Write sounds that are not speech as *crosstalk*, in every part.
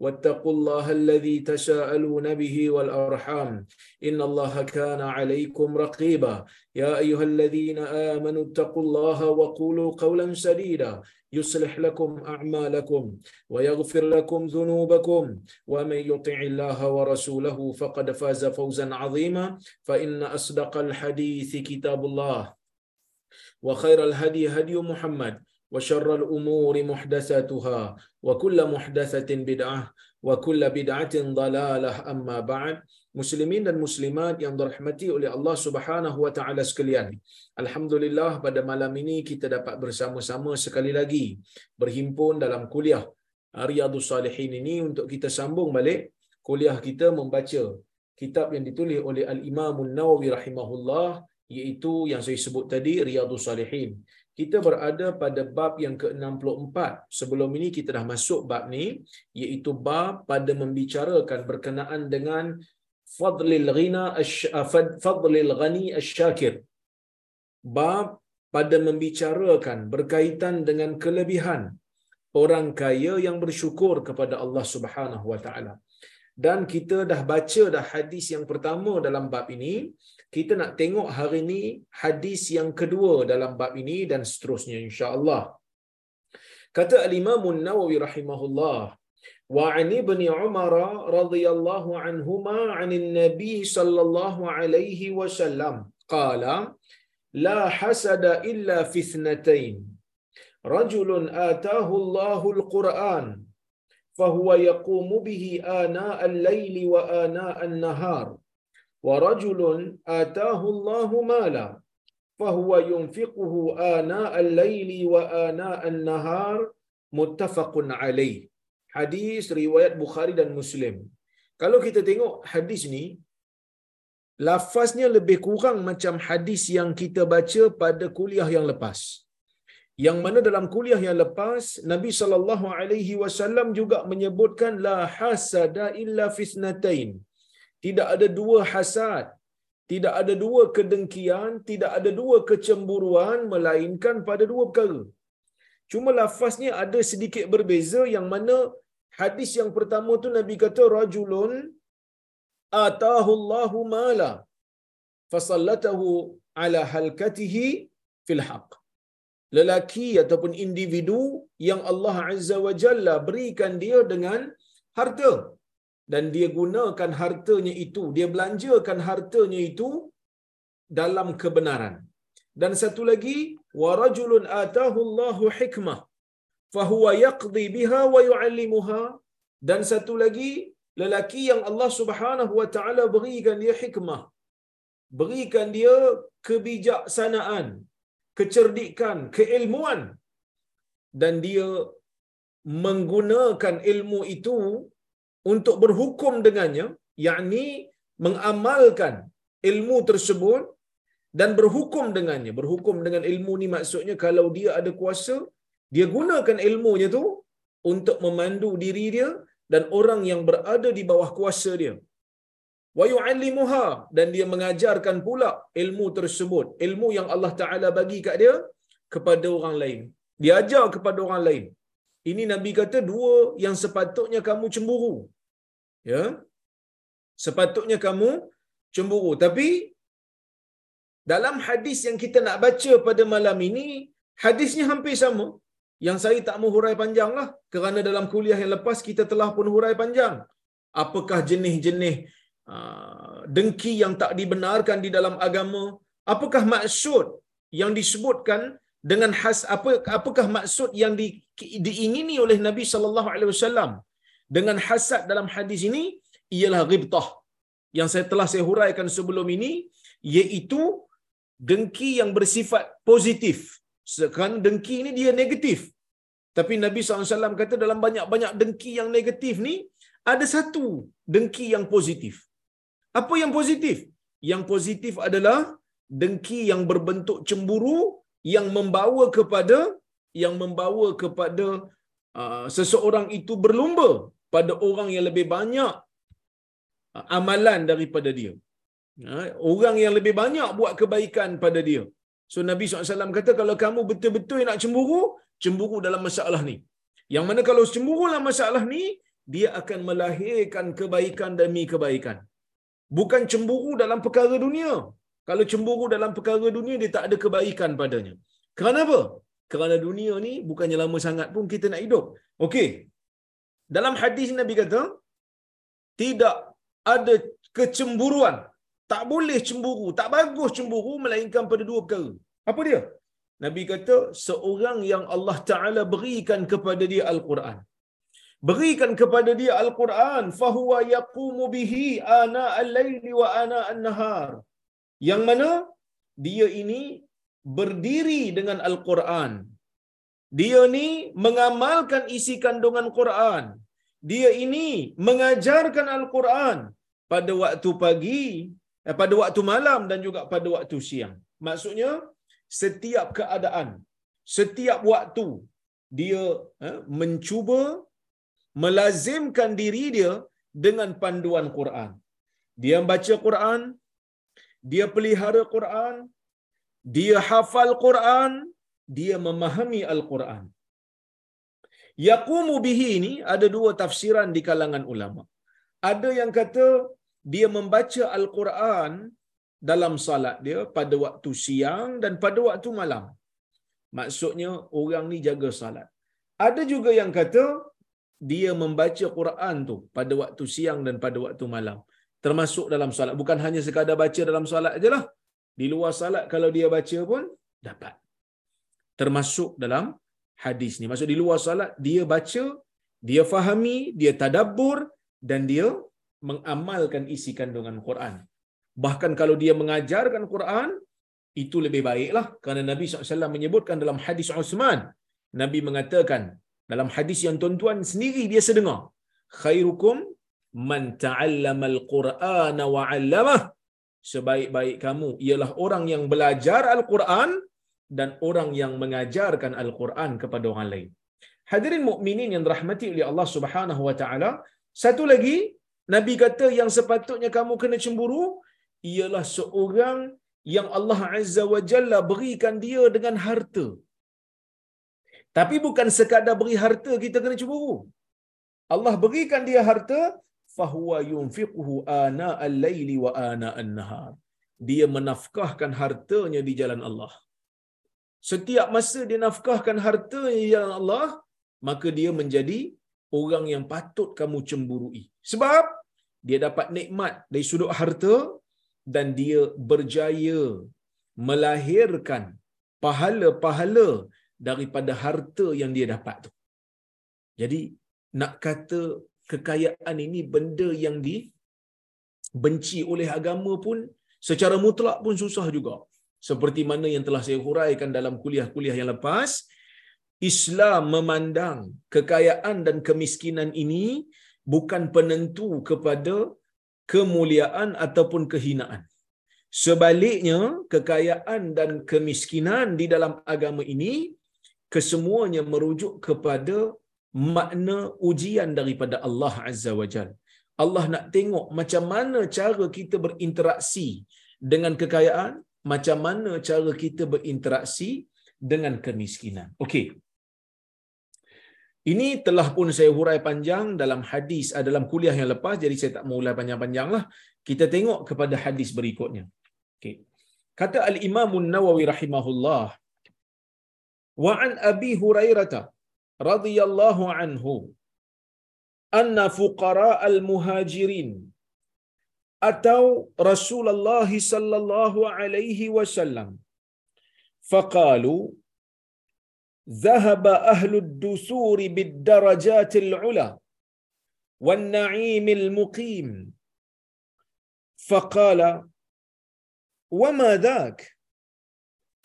واتقوا الله الذي تساءلون به والأرحام. إن الله كان عليكم رقيبا. يا أيها الذين آمنوا اتقوا الله وقولوا قولا سديدا. يصلح لكم أعمالكم ويغفر لكم ذنوبكم. ومن يطع الله ورسوله فقد فاز فوزا عظيما. فإن أصدق الحديث كتاب الله. وخير الهدي هدي محمد. وشر الأمور محدثاتها. وكل محدثة بدعة. wa kullu bid'atin dalalah amma ba'd. Muslimin dan muslimat yang dirahmati oleh Allah Subhanahu wa taala sekalian. Alhamdulillah pada malam ini kita dapat bersama-sama sekali lagi berhimpun dalam kuliah Riyadhus Salihin ini untuk kita sambung balik. Kuliah kita membaca kitab yang ditulis oleh Al-Imam An-Nawawi rahimahullah iaitu yang saya sebut tadi Riyadhus Salihin. Kita berada pada bab yang ke-64. Sebelum ini kita dah masuk bab ni iaitu bab pada membicarakan berkenaan dengan fadlil ghina fadlil ghani asy-syakir. Bab pada membicarakan berkaitan dengan kelebihan orang kaya yang bersyukur kepada Allah Subhanahu wa taala. Dan kita dah baca dah hadis yang pertama dalam bab ini, kita nak tengok hari ini hadis yang kedua dalam bab ini dan seterusnya insya-Allah. Kata Al-Imam An-Nawawi rahimahullah, wa an ibni Umar radhiyallahu anhuma 'anil Nabi sallallahu alaihi wasallam qala la hasada illa fi ithnatain rajulun atahu Allahul Qur'an فهو يقوم به آناء الليل وآناء النهار ورجل آتاه الله مالا فهو ينفقه آناء الليل وآناء النهار متفق عليه حديث رواية بخاري dan مسلم kalau kita tengok hadis ni lafaznya lebih kurang macam hadis yang kita baca pada kuliah yang lepas yang mana dalam kuliah yang lepas Nabi sallallahu alaihi wasallam juga menyebutkan la hasada illa fisnatain. Tidak ada dua hasad tidak ada dua kedengkian tidak ada dua kecemburuan melainkan pada dua perkara. Cuma lafaznya ada sedikit berbeza yang mana hadis yang pertama tu Nabi kata rajulun atahu Allahu mala fasallatahu ala halkatihi fil haqq lelaki ataupun individu yang Allah Azza wa Jalla berikan dia dengan harta. Dan dia gunakan hartanya itu dia belanjakan hartanya itu dalam kebenaran. Dan satu lagi wa rajulun atahu Allahu hikmah fahuwa yaqdi biha wa yuallimuha. Dan satu lagi lelaki yang Allah Subhanahu wa taala berikan dia hikmah berikan dia kebijaksanaan kecerdikan, keilmuan dan dia menggunakan ilmu itu untuk berhukum dengannya, yakni mengamalkan ilmu tersebut dan berhukum dengannya. Berhukum dengan ilmu ni maksudnya kalau dia ada kuasa, dia gunakan ilmunya tu untuk memandu diri dia dan orang yang berada di bawah kuasa dia wa yu'allimuha dan dia mengajarkan pula ilmu tersebut. Ilmu yang Allah Taala bagi kat dia kepada orang lain. Dia ajar kepada orang lain. Ini nabi kata dua yang sepatutnya kamu cemburu. Ya? Sepatutnya kamu cemburu. Tapi dalam hadis yang kita nak baca pada malam ini hadisnya hampir sama. Yang saya tak mau hurai panjang lah kerana dalam kuliah yang lepas kita telah pun hurai panjang. Apakah jenis-jenis dengki yang tak dibenarkan di dalam agama apakah maksud yang disebutkan dengan has apa apakah maksud yang di, diingini oleh Nabi sallallahu alaihi wasallam dengan hasad dalam hadis ini? Ialah ghibtah yang saya telah saya huraikan sebelum ini iaitu dengki yang bersifat positif. Sekarang dengki ini dia negatif. Tapi Nabi SAW kata dalam banyak-banyak dengki yang negatif ni ada satu dengki yang positif apa yang positif yang positif adalah dengki yang berbentuk cemburu yang membawa kepada yang membawa kepada uh, seseorang itu berlumba pada orang yang lebih banyak uh, amalan daripada dia. Uh, orang yang lebih banyak buat kebaikan pada dia. So Nabi SAW kata kalau kamu betul-betul nak cemburu, cemburu dalam masalah ni. Yang mana kalau cemburu dalam masalah ni, dia akan melahirkan kebaikan demi kebaikan. Bukan cemburu dalam perkara dunia. Kalau cemburu dalam perkara dunia, dia tak ada kebaikan padanya. Kenapa? Kerana dunia ni bukannya lama sangat pun kita nak hidup. Okey. Dalam hadis Nabi kata, tidak ada kecemburuan. Tak boleh cemburu. Tak bagus cemburu melainkan pada dua perkara. Apa dia? Nabi kata, seorang yang Allah Ta'ala berikan kepada dia Al-Quran. Berikan kepada dia Al-Quran. Fahuwa yaqumu bihi ana al-layli wa ana an-nahar. Yang mana dia ini berdiri dengan Al-Quran. Dia ni mengamalkan isi kandungan Quran. Dia ini mengajarkan Al-Quran pada waktu pagi, eh, pada waktu malam dan juga pada waktu siang. Maksudnya, setiap keadaan, setiap waktu, dia eh, mencuba melazimkan diri dia dengan panduan Quran. Dia membaca Quran, dia pelihara Quran, dia hafal Quran, dia memahami Al-Quran. Yaqumu bihi ini ada dua tafsiran di kalangan ulama. Ada yang kata dia membaca Al-Quran dalam salat dia pada waktu siang dan pada waktu malam. Maksudnya orang ni jaga salat. Ada juga yang kata dia membaca Quran tu pada waktu siang dan pada waktu malam. Termasuk dalam salat. Bukan hanya sekadar baca dalam salat ajalah. Di luar salat kalau dia baca pun dapat. Termasuk dalam hadis ni. Maksud di luar salat dia baca, dia fahami, dia tadabbur dan dia mengamalkan isi kandungan Quran. Bahkan kalau dia mengajarkan Quran, itu lebih baiklah. Kerana Nabi SAW menyebutkan dalam hadis Uthman, Nabi mengatakan dalam hadis yang tuan-tuan sendiri dia sedengar, khairukum man ta'allama al-Quran wa 'allamah. Sebaik-baik kamu ialah orang yang belajar Al-Quran dan orang yang mengajarkan Al-Quran kepada orang lain. Hadirin mukminin yang dirahmati oleh Allah Subhanahu wa taala, satu lagi Nabi kata yang sepatutnya kamu kena cemburu ialah seorang yang Allah Azza wa Jalla berikan dia dengan harta. Tapi bukan sekadar beri harta kita kena cemburu. Allah berikan dia harta fahuwa yunfiquhu ana al-laili wa ana an-nahar. Dia menafkahkan hartanya di jalan Allah. Setiap masa dia nafkahkan hartanya di jalan Allah, maka dia menjadi orang yang patut kamu cemburui. Sebab dia dapat nikmat dari sudut harta dan dia berjaya melahirkan pahala-pahala daripada harta yang dia dapat tu. Jadi nak kata kekayaan ini benda yang dibenci oleh agama pun secara mutlak pun susah juga. Seperti mana yang telah saya huraikan dalam kuliah-kuliah yang lepas, Islam memandang kekayaan dan kemiskinan ini bukan penentu kepada kemuliaan ataupun kehinaan. Sebaliknya, kekayaan dan kemiskinan di dalam agama ini kesemuanya merujuk kepada makna ujian daripada Allah Azza wa Jal. Allah nak tengok macam mana cara kita berinteraksi dengan kekayaan, macam mana cara kita berinteraksi dengan kemiskinan. Okey. Ini telah pun saya hurai panjang dalam hadis eh, dalam kuliah yang lepas jadi saya tak mau ulas panjang-panjanglah. Kita tengok kepada hadis berikutnya. Okey. Kata Al-Imam An-Nawawi rahimahullah وعن أبي هريرة رضي الله عنه أن فقراء المهاجرين أتوا رسول الله صلى الله عليه وسلم فقالوا ذهب أهل الدثور بالدرجات العلى والنعيم المقيم. فقال وما ذاك؟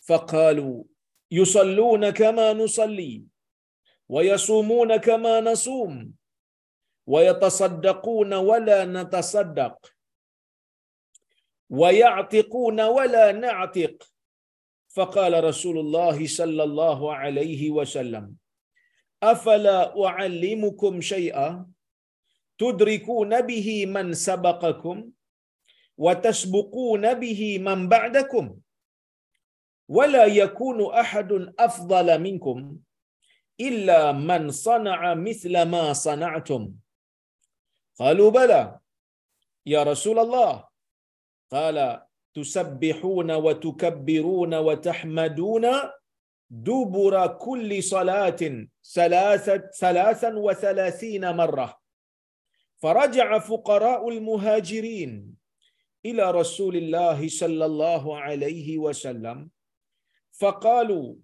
فقالوا يصلون كما نصلي ويصومون كما نصوم ويتصدقون ولا نتصدق ويعتقون ولا نعتق. فقال رسول الله صلى الله عليه وسلم أفلا أعلمكم شيئا؟ تدركون به من سبقكم وتسبقون به من بعدكم. ولا يكون أحد أفضل منكم إلا من صنع مثل ما صنعتم. قالوا بلى يا رسول الله. قال تسبحون وتكبرون وتحمدون دبر كل صلاة ثلاثة ثلاثا وثلاثين مرة. فرجع فقراء المهاجرين إلى رسول الله صلى الله عليه وسلم. فقالوا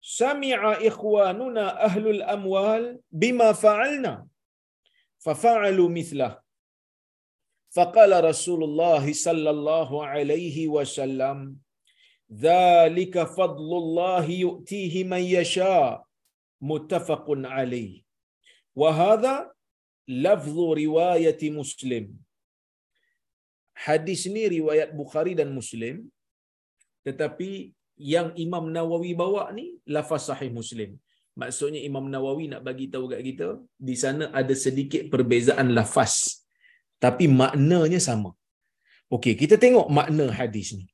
سمع إخواننا أهل الأموال بما فعلنا ففعلوا مثله. فقال رسول الله صلى الله عليه وسلم ذلك فضل الله يؤتيه من يشاء متفق عليه. وهذا لفظ رواية مسلم. hadis ni riwayat Bukhari dan Muslim tetapi yang Imam Nawawi bawa ni lafaz sahih Muslim maksudnya Imam Nawawi nak bagi tahu kat kita di sana ada sedikit perbezaan lafaz tapi maknanya sama. Okey, kita tengok makna hadis ni.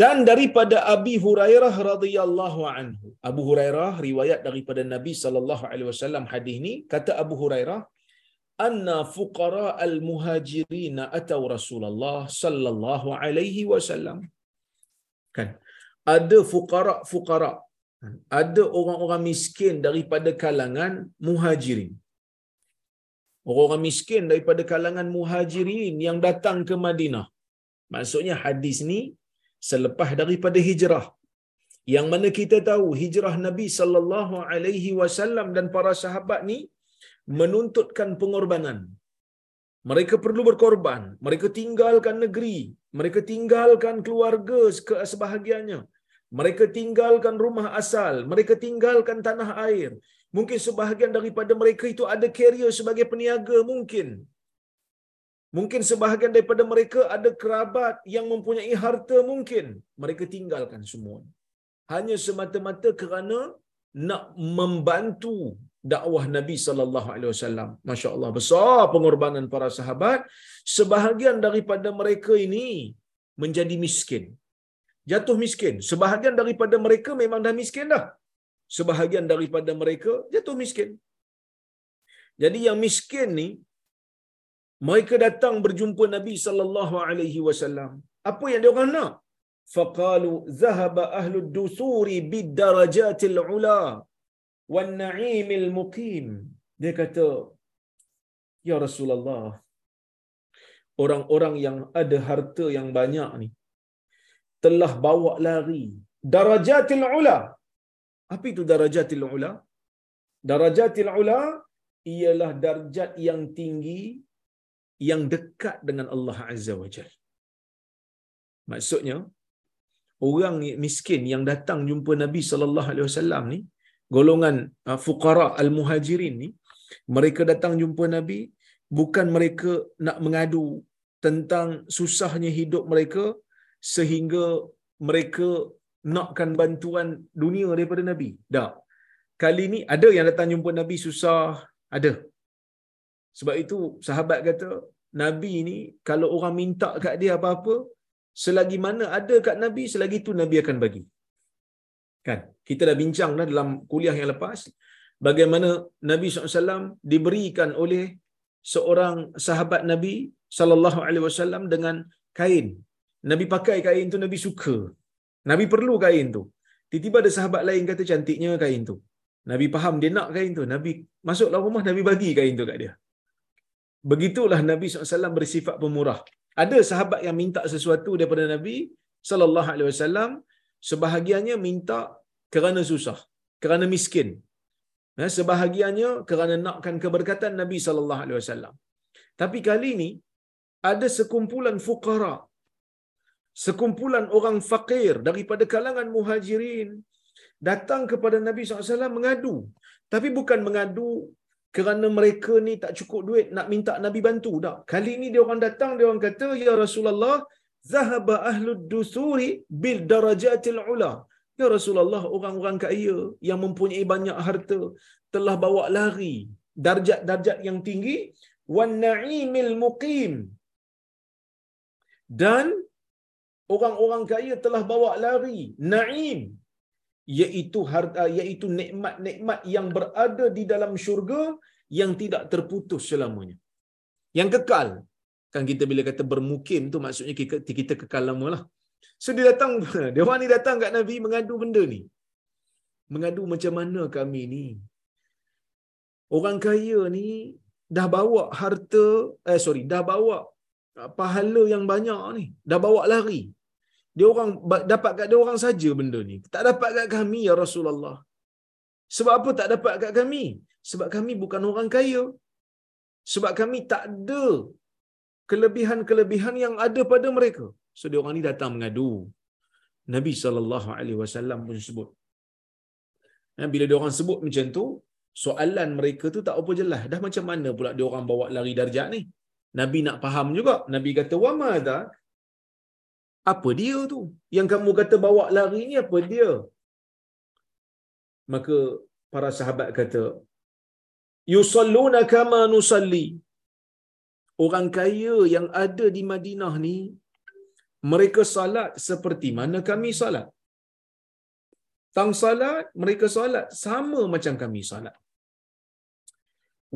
Dan daripada Abi Hurairah radhiyallahu anhu. Abu Hurairah riwayat daripada Nabi sallallahu alaihi wasallam hadis ni kata Abu Hurairah anna fuqara al-muhajirin atau Rasulullah sallallahu alaihi wasallam. Kan? Ada fuqara-fuqara. Ada orang-orang miskin daripada kalangan muhajirin orang-orang miskin daripada kalangan muhajirin yang datang ke Madinah. Maksudnya hadis ni selepas daripada hijrah. Yang mana kita tahu hijrah Nabi sallallahu alaihi wasallam dan para sahabat ni menuntutkan pengorbanan. Mereka perlu berkorban, mereka tinggalkan negeri, mereka tinggalkan keluarga sebahagiannya. Mereka tinggalkan rumah asal, mereka tinggalkan tanah air, Mungkin sebahagian daripada mereka itu ada carrier sebagai peniaga mungkin. Mungkin sebahagian daripada mereka ada kerabat yang mempunyai harta mungkin. Mereka tinggalkan semua. Hanya semata-mata kerana nak membantu dakwah Nabi sallallahu alaihi wasallam. Masya-Allah besar pengorbanan para sahabat. Sebahagian daripada mereka ini menjadi miskin. Jatuh miskin. Sebahagian daripada mereka memang dah miskin dah sebahagian daripada mereka jatuh miskin. Jadi yang miskin ni mereka datang berjumpa Nabi sallallahu alaihi wasallam. Apa yang dia orang nak? Faqalu zahaba ahlu dusuri bidarajatil ula wan na'imil muqim. Dia kata, Ya Rasulullah, orang-orang yang ada harta yang banyak ni telah bawa lari darajatil ula apa itu darajatil ula? Darajatil ula ialah darjat yang tinggi yang dekat dengan Allah Azza wa Jal. Maksudnya, orang miskin yang datang jumpa Nabi sallallahu alaihi wasallam ni, golongan uh, fuqara al-muhajirin ni, mereka datang jumpa Nabi bukan mereka nak mengadu tentang susahnya hidup mereka sehingga mereka nakkan bantuan dunia daripada Nabi. Tak. Kali ni ada yang datang jumpa Nabi susah, ada. Sebab itu sahabat kata, Nabi ni kalau orang minta kat dia apa-apa, selagi mana ada kat Nabi, selagi itu Nabi akan bagi. Kan? Kita dah bincang dah dalam kuliah yang lepas, bagaimana Nabi SAW diberikan oleh seorang sahabat Nabi sallallahu alaihi wasallam dengan kain. Nabi pakai kain tu Nabi suka. Nabi perlu kain tu. Tiba-tiba ada sahabat lain kata cantiknya kain tu. Nabi faham dia nak kain tu. Nabi masuklah rumah, Nabi bagi kain tu kat dia. begitulah Nabi SAW bersifat pemurah. Ada sahabat yang minta sesuatu daripada Nabi sallallahu alaihi wasallam sebahagiannya minta kerana susah, kerana miskin. Ya, sebahagiannya kerana nakkan keberkatan Nabi sallallahu alaihi wasallam. Tapi kali ini ada sekumpulan fuqara sekumpulan orang fakir daripada kalangan muhajirin datang kepada Nabi SAW mengadu. Tapi bukan mengadu kerana mereka ni tak cukup duit nak minta Nabi bantu. Tak. Kali ni dia orang datang, dia orang kata, Ya Rasulullah, Zahaba ahlud dusuri bil darajatil ula. Ya Rasulullah, orang-orang kaya yang mempunyai banyak harta telah bawa lari darjat-darjat yang tinggi wan na'imil muqim dan orang-orang kaya telah bawa lari naim iaitu harta iaitu nikmat-nikmat yang berada di dalam syurga yang tidak terputus selamanya yang kekal kan kita bila kata bermukim tu maksudnya kita, kita kekal lama lah. So dia datang *laughs* dia ni datang kat nabi mengadu benda ni. Mengadu macam mana kami ni? Orang kaya ni dah bawa harta eh sorry dah bawa pahala yang banyak ni. Dah bawa lari. Dia orang dapat kat dia orang saja benda ni. Tak dapat kat kami ya Rasulullah. Sebab apa tak dapat kat kami? Sebab kami bukan orang kaya. Sebab kami tak ada kelebihan-kelebihan yang ada pada mereka so dia orang ni datang mengadu Nabi sallallahu alaihi wasallam pun sebut bila dia orang sebut macam tu soalan mereka tu tak apa jelas. Dah macam mana pula dia orang bawa lari darjat ni? Nabi nak faham juga. Nabi kata, "Wa madza?" Apa dia tu? Yang kamu kata bawa lari ni apa dia? Maka para sahabat kata, "Yusalluna kama nusalli." Orang kaya yang ada di Madinah ni mereka salat seperti mana kami salat. Tang salat, mereka salat sama macam kami salat.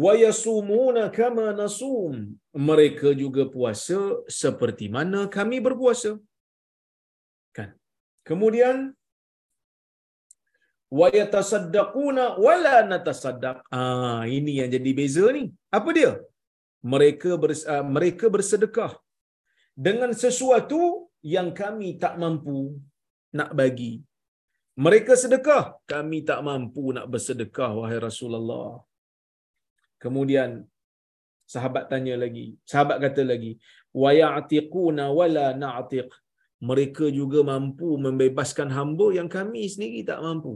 Wa yasumuna kama nasum. Mereka juga puasa seperti mana kami berpuasa. Kan? Kemudian wa yatasaddaquna wala natasaddaq. Ah ini yang jadi beza ni. Apa dia mereka bers, uh, mereka bersedekah dengan sesuatu yang kami tak mampu nak bagi mereka sedekah kami tak mampu nak bersedekah wahai Rasulullah Kemudian sahabat tanya lagi, sahabat kata lagi, wa ya'tiquna wala na'tiq. Mereka juga mampu membebaskan hamba yang kami sendiri tak mampu.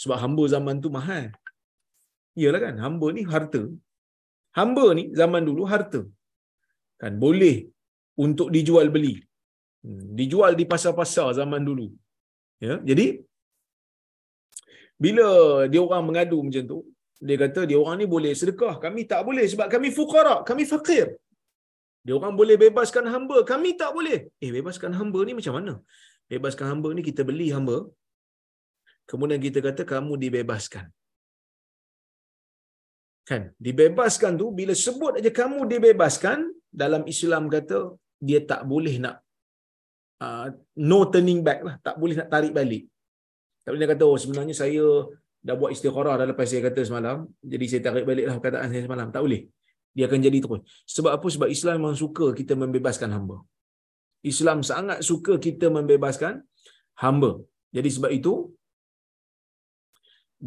Sebab hamba zaman tu mahal. Iyalah kan, hamba ni harta. Hamba ni zaman dulu harta. Kan boleh untuk dijual beli. Hmm, dijual di pasar-pasar zaman dulu. Ya, jadi bila dia orang mengadu macam tu, dia kata dia orang ni boleh sedekah kami tak boleh sebab kami fuqara kami fakir dia orang boleh bebaskan hamba kami tak boleh eh bebaskan hamba ni macam mana bebaskan hamba ni kita beli hamba kemudian kita kata kamu dibebaskan kan? Dibebaskan tu bila sebut aja kamu dibebaskan dalam Islam kata dia tak boleh nak uh, no turning back lah. Tak boleh nak tarik balik. Tak boleh kata oh sebenarnya saya dah buat istikharah dah lepas saya kata semalam jadi saya tarik baliklah perkataan saya semalam. Tak boleh. Dia akan jadi terus. Sebab apa? Sebab Islam memang suka kita membebaskan hamba. Islam sangat suka kita membebaskan hamba. Jadi sebab itu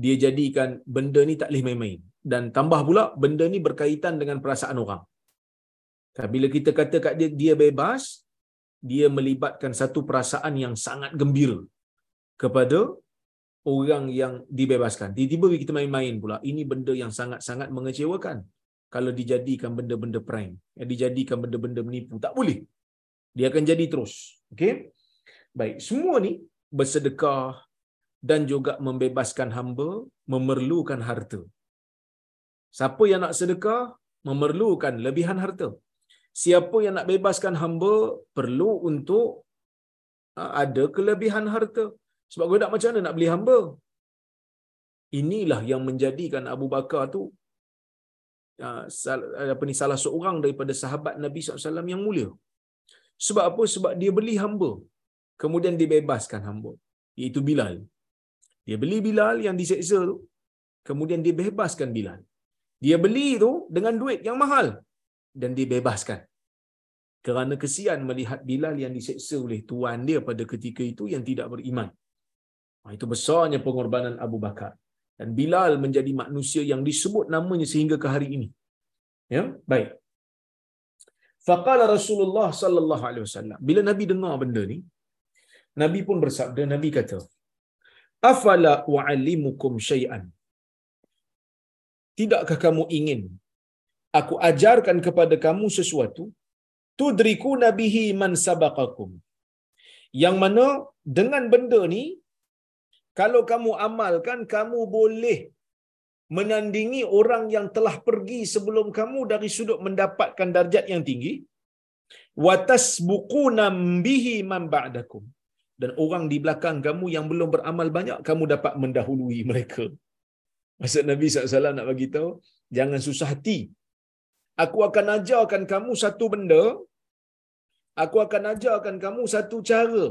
dia jadikan benda ni tak boleh main-main dan tambah pula benda ni berkaitan dengan perasaan orang bila kita kata kat dia dia bebas dia melibatkan satu perasaan yang sangat gembira kepada orang yang dibebaskan. Tiba-tiba kita main-main pula. Ini benda yang sangat-sangat mengecewakan. Kalau dijadikan benda-benda prime. Yang dijadikan benda-benda menipu. Tak boleh. Dia akan jadi terus. Okay? Baik. Semua ni bersedekah dan juga membebaskan hamba memerlukan harta. Siapa yang nak sedekah memerlukan lebihan harta. Siapa yang nak bebaskan hamba perlu untuk ah, ada kelebihan harta. Sebab kau nak macam mana nak beli hamba? Inilah yang menjadikan Abu Bakar tu uh, apa ni salah seorang daripada sahabat Nabi SAW yang mulia. Sebab apa? Sebab dia beli hamba. Kemudian dibebaskan hamba. Iaitu Bilal. Dia beli Bilal yang diseksa tu. Kemudian dia bebaskan Bilal. Dia beli tu dengan duit yang mahal. dan dibebaskan. Kerana kesian melihat Bilal yang diseksa oleh tuan dia pada ketika itu yang tidak beriman. Ha, itu besarnya pengorbanan Abu Bakar. Dan Bilal menjadi manusia yang disebut namanya sehingga ke hari ini. Ya, baik. Faqala Rasulullah sallallahu alaihi wasallam. Bila Nabi dengar benda ni, Nabi pun bersabda, Nabi kata, "Afala u'allimukum syai'an?" Tidakkah kamu ingin aku ajarkan kepada kamu sesuatu? Tudriku nabihi man sabaqakum. Yang mana dengan benda ni kalau kamu amalkan kamu boleh menandingi orang yang telah pergi sebelum kamu dari sudut mendapatkan darjat yang tinggi. Watasbuquna bihi man ba'dakum. Dan orang di belakang kamu yang belum beramal banyak kamu dapat mendahului mereka maksud Nabi SAW nak bagi tahu jangan susah hati aku akan ajarkan kamu satu benda aku akan ajarkan kamu satu cara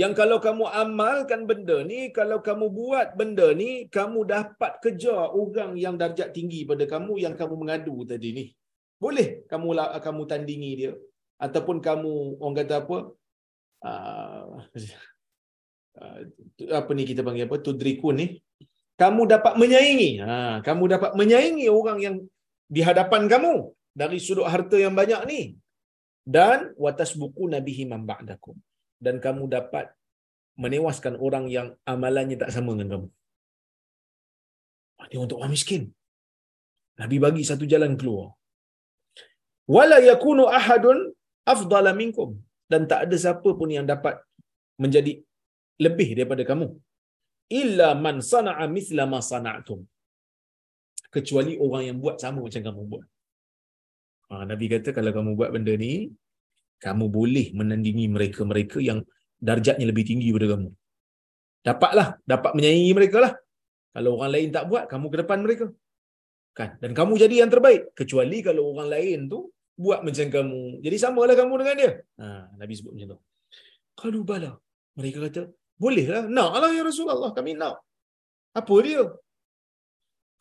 yang kalau kamu amalkan benda ni, kalau kamu buat benda ni, kamu dapat kejar orang yang darjat tinggi pada kamu yang kamu mengadu tadi ni. Boleh kamu kamu tandingi dia ataupun kamu orang kata apa? *laughs* Uh, apa ni kita panggil apa? Tudrikun ni. Kamu dapat menyaingi. Ha, kamu dapat menyaingi orang yang di hadapan kamu dari sudut harta yang banyak ni. Dan watas buku nabihi man ba'dakum dan kamu dapat menewaskan orang yang amalannya tak sama dengan kamu. Ini untuk orang miskin. Nabi bagi satu jalan keluar. Wala yakunu ahadun afdala minkum dan tak ada siapa pun yang dapat menjadi lebih daripada kamu. Illa man sana'a mithla ma sana'tum. Kecuali orang yang buat sama macam kamu buat. Ha, Nabi kata kalau kamu buat benda ni, kamu boleh menandingi mereka-mereka yang darjatnya lebih tinggi daripada kamu. Dapatlah, dapat menyaingi mereka lah. Kalau orang lain tak buat, kamu ke depan mereka. Kan? Dan kamu jadi yang terbaik. Kecuali kalau orang lain tu buat macam kamu. Jadi samalah kamu dengan dia. Ha, Nabi sebut macam tu. Kalau bala, mereka kata, bolehlah. Nak lah ya Rasulullah, kami nak. Apa dia?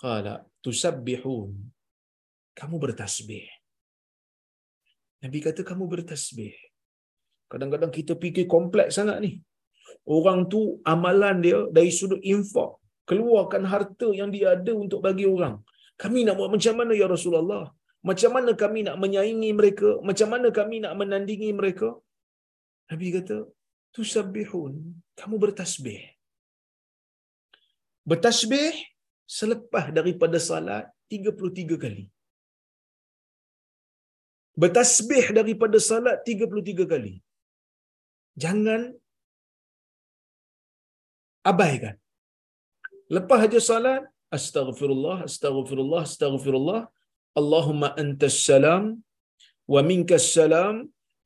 Kala, tusabbihun. Kamu bertasbih. Nabi kata kamu bertasbih. Kadang-kadang kita fikir kompleks sangat ni. Orang tu amalan dia dari sudut infak. Keluarkan harta yang dia ada untuk bagi orang. Kami nak buat macam mana ya Rasulullah? Macam mana kami nak menyaingi mereka? Macam mana kami nak menandingi mereka? Nabi kata, Tusabbihun. Kamu bertasbih. Bertasbih selepas daripada salat 33 kali bertasbih daripada salat 33 kali. Jangan abaikan. Lepas aja salat, astaghfirullah, astaghfirullah, astaghfirullah. Allahumma antas salam wa minkas salam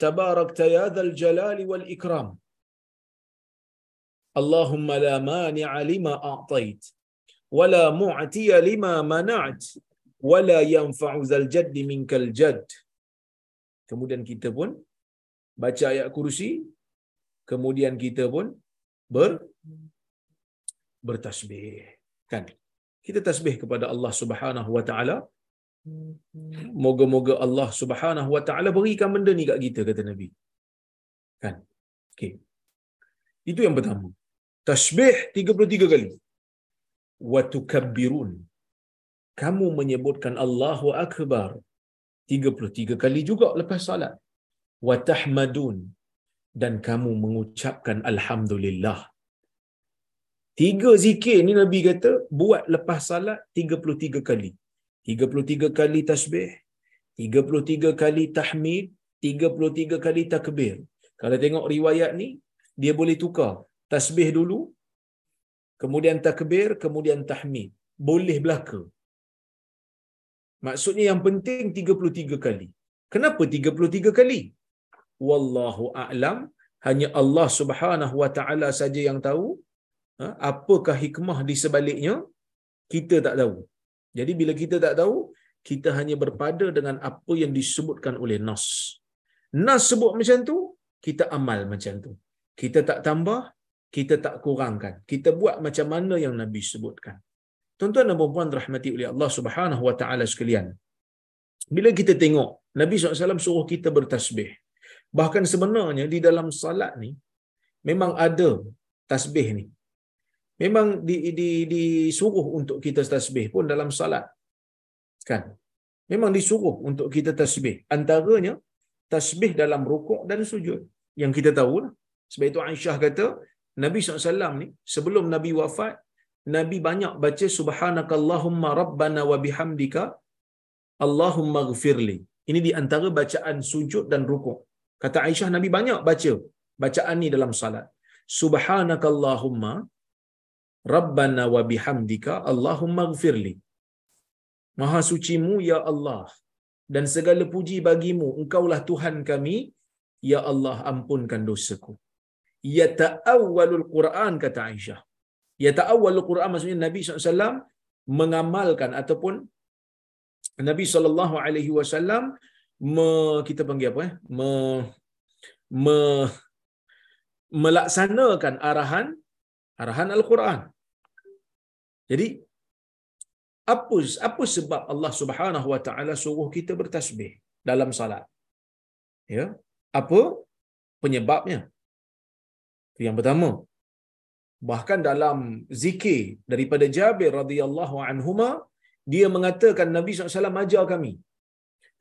tabarakta ya dzal jalali wal ikram. Allahumma la mani'a lima a'tait wa la mu'tiya lima mana'at wa la yanfa'u dzal jaddi minkal jadd. Kemudian kita pun baca ayat kursi kemudian kita pun ber bertasbih. Kan? Kita tasbih kepada Allah Subhanahu wa taala. Moga-moga Allah Subhanahu wa taala berikan benda ni kat kita kata nabi. Kan? Okey. Itu yang pertama tasbih 33 kali wa tukabbirun kamu menyebutkan Allahu akbar 33 kali juga lepas salat. Wa tahmadun dan kamu mengucapkan alhamdulillah. Tiga zikir ni Nabi kata buat lepas salat 33 kali. 33 kali tasbih, 33 kali tahmid, 33 kali takbir. Kalau tengok riwayat ni, dia boleh tukar. Tasbih dulu, kemudian takbir, kemudian tahmid. Boleh belaka. Maksudnya yang penting 33 kali. Kenapa 33 kali? Wallahu a'lam. Hanya Allah Subhanahu wa taala saja yang tahu. Ha? Apakah hikmah di sebaliknya? Kita tak tahu. Jadi bila kita tak tahu, kita hanya berpada dengan apa yang disebutkan oleh Nas. Nas sebut macam tu, kita amal macam tu. Kita tak tambah, kita tak kurangkan. Kita buat macam mana yang Nabi sebutkan. Tuan-tuan dan puan-puan rahmati oleh Allah Subhanahu wa taala sekalian. bila kita tengok Nabi SAW suruh kita bertasbih. Bahkan sebenarnya di dalam salat ni memang ada tasbih ni. Memang di, di, disuruh untuk kita tasbih pun dalam salat. Kan? Memang disuruh untuk kita tasbih. Antaranya tasbih dalam rukuk dan sujud. Yang kita tahu lah. Sebab itu Aisyah kata, Nabi SAW ni sebelum Nabi wafat, Nabi banyak baca Subhanakallahumma Rabbana wa bihamdika Allahumma gfirli. Ini di antara bacaan sujud dan rukuk. Kata Aisyah, Nabi banyak baca bacaan ni dalam salat. Subhanakallahumma Rabbana wa bihamdika Allahumma gfirli. Maha sucimu ya Allah dan segala puji bagimu engkaulah Tuhan kami ya Allah ampunkan dosaku. Ya ta'awwalul Quran kata Aisyah. Ya ta'awwalul Quran maksudnya Nabi SAW mengamalkan ataupun Nabi sallallahu alaihi wasallam kita panggil apa eh me, me, melaksanakan arahan arahan al-Quran. Jadi apa apa sebab Allah Subhanahu wa taala suruh kita bertasbih dalam salat? Ya. Apa penyebabnya? Yang pertama, bahkan dalam zikir daripada Jabir radhiyallahu anhuma dia mengatakan Nabi SAW ajar kami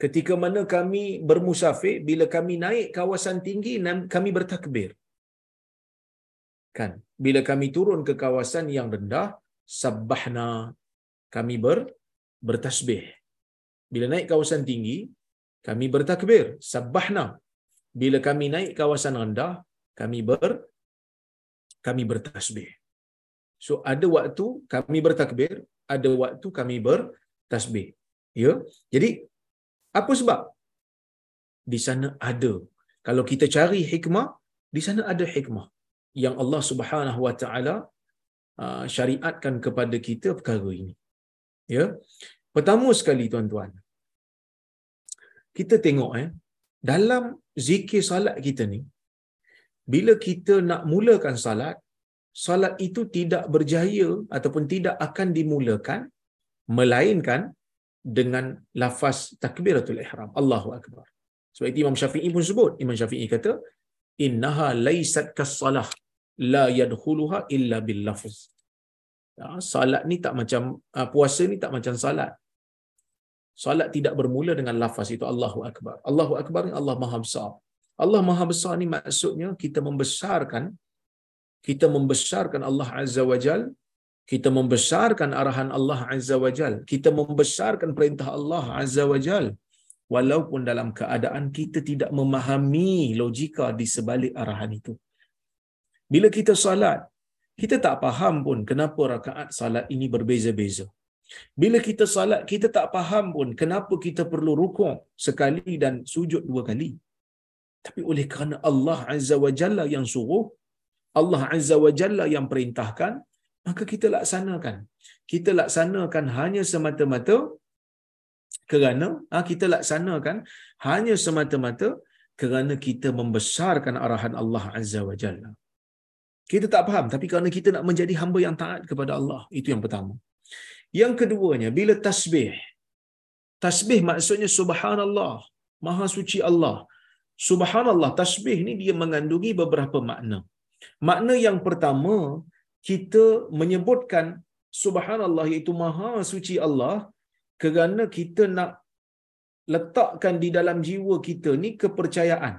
ketika mana kami bermusafir bila kami naik kawasan tinggi kami bertakbir. Kan? Bila kami turun ke kawasan yang rendah sabbahna kami ber bertasbih. Bila naik kawasan tinggi kami bertakbir sabbahna. Bila kami naik kawasan rendah kami ber kami bertasbih so ada waktu kami bertakbir ada waktu kami bertasbih. Ya. Jadi apa sebab? Di sana ada. Kalau kita cari hikmah, di sana ada hikmah yang Allah Subhanahu Wa Taala uh, syariatkan kepada kita perkara ini. Ya. Pertama sekali tuan-tuan. Kita tengok eh dalam zikir salat kita ni bila kita nak mulakan salat salat itu tidak berjaya ataupun tidak akan dimulakan melainkan dengan lafaz takbiratul ihram. Allahu akbar. Sebab itu Imam Syafi'i pun sebut Imam Syafi'i kata innaha laysat kas-salah la yadkhuluha illa bil lafz ya, salat ni tak macam uh, puasa ni tak macam salat. Salat tidak bermula dengan lafaz itu Allahu akbar. Allahu akbar ni Allah Maha besar Allah Maha besar ni maksudnya kita membesarkan kita membesarkan Allah Azza wa Jal, kita membesarkan arahan Allah Azza wa Jal, kita membesarkan perintah Allah Azza wa Jal, walaupun dalam keadaan kita tidak memahami logika di sebalik arahan itu. Bila kita salat, kita tak faham pun kenapa rakaat salat ini berbeza-beza. Bila kita salat, kita tak faham pun kenapa kita perlu rukuk sekali dan sujud dua kali. Tapi oleh kerana Allah Azza wa Jalla yang suruh, Allah Azza wa Jalla yang perintahkan, maka kita laksanakan. Kita laksanakan hanya semata-mata kerana ha, kita laksanakan hanya semata-mata kerana kita membesarkan arahan Allah Azza wa Jalla. Kita tak faham tapi kerana kita nak menjadi hamba yang taat kepada Allah, itu yang pertama. Yang keduanya, bila tasbih. Tasbih maksudnya subhanallah, maha suci Allah. Subhanallah, tasbih ni dia mengandungi beberapa makna. Makna yang pertama, kita menyebutkan subhanallah iaitu maha suci Allah kerana kita nak letakkan di dalam jiwa kita ni kepercayaan.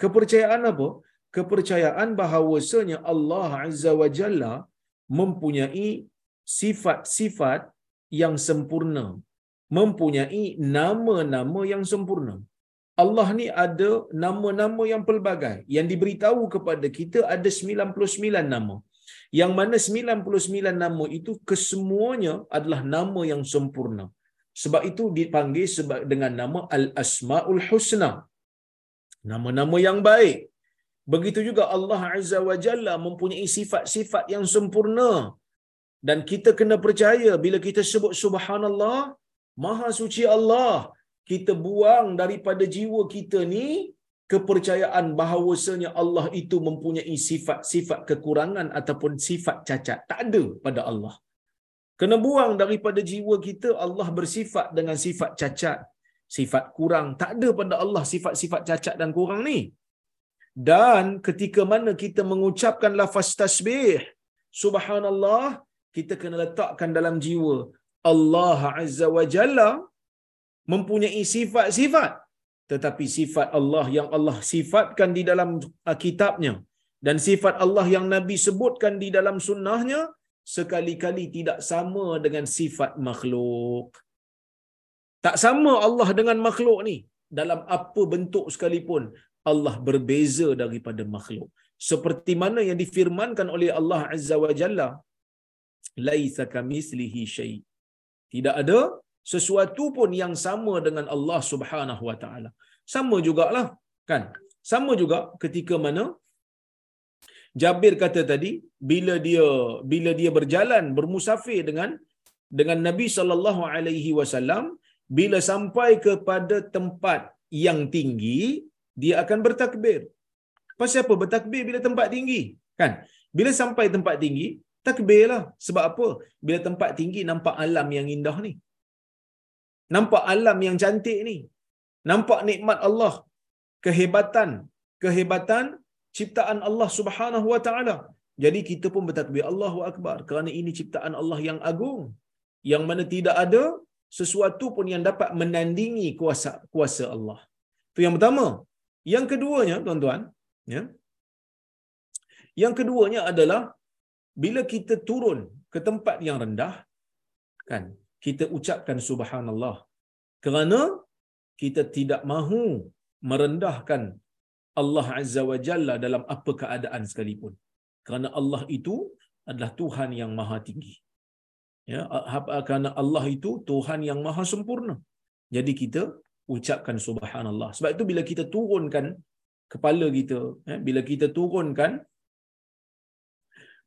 Kepercayaan apa? Kepercayaan bahawasanya Allah Azza wa Jalla mempunyai sifat-sifat yang sempurna. Mempunyai nama-nama yang sempurna. Allah ni ada nama-nama yang pelbagai. Yang diberitahu kepada kita ada 99 nama. Yang mana 99 nama itu kesemuanya adalah nama yang sempurna. Sebab itu dipanggil dengan nama Al-Asma'ul Husna. Nama-nama yang baik. Begitu juga Allah Azza wa Jalla mempunyai sifat-sifat yang sempurna. Dan kita kena percaya bila kita sebut subhanallah, maha suci Allah, kita buang daripada jiwa kita ni kepercayaan bahawasanya Allah itu mempunyai sifat-sifat kekurangan ataupun sifat cacat. Tak ada pada Allah. Kena buang daripada jiwa kita Allah bersifat dengan sifat cacat. sifat kurang. Tak ada pada Allah sifat-sifat cacat dan kurang ni. Dan ketika mana kita mengucapkan lafaz tasbih, subhanallah, kita kena letakkan dalam jiwa Allah Azza wa Jalla mempunyai sifat-sifat tetapi sifat Allah yang Allah sifatkan di dalam uh, kitabnya dan sifat Allah yang Nabi sebutkan di dalam sunnahnya sekali-kali tidak sama dengan sifat makhluk. Tak sama Allah dengan makhluk ni. Dalam apa bentuk sekalipun, Allah berbeza daripada makhluk. Seperti mana yang difirmankan oleh Allah Azza wa Jalla, Laisa kamislihi syai. Tidak ada sesuatu pun yang sama dengan Allah Subhanahu wa taala. Sama jugalah, kan? Sama juga ketika mana Jabir kata tadi bila dia bila dia berjalan bermusafir dengan dengan Nabi sallallahu alaihi wasallam bila sampai kepada tempat yang tinggi dia akan bertakbir. Pasal apa bertakbir bila tempat tinggi? Kan? Bila sampai tempat tinggi, takbirlah. Sebab apa? Bila tempat tinggi nampak alam yang indah ni. Nampak alam yang cantik ni. Nampak nikmat Allah. Kehebatan. Kehebatan ciptaan Allah Subhanahu Wa Taala. Jadi kita pun bertakbir Allahu Akbar kerana ini ciptaan Allah yang agung. Yang mana tidak ada sesuatu pun yang dapat menandingi kuasa kuasa Allah. Itu yang pertama. Yang keduanya, tuan-tuan, ya. Yang keduanya adalah bila kita turun ke tempat yang rendah, kan, kita ucapkan subhanallah. Kerana kita tidak mahu merendahkan Allah Azza wa Jalla dalam apa keadaan sekalipun. Kerana Allah itu adalah Tuhan yang maha tinggi. Ya, kerana Allah itu Tuhan yang maha sempurna. Jadi kita ucapkan subhanallah. Sebab itu bila kita turunkan kepala kita, ya, bila kita turunkan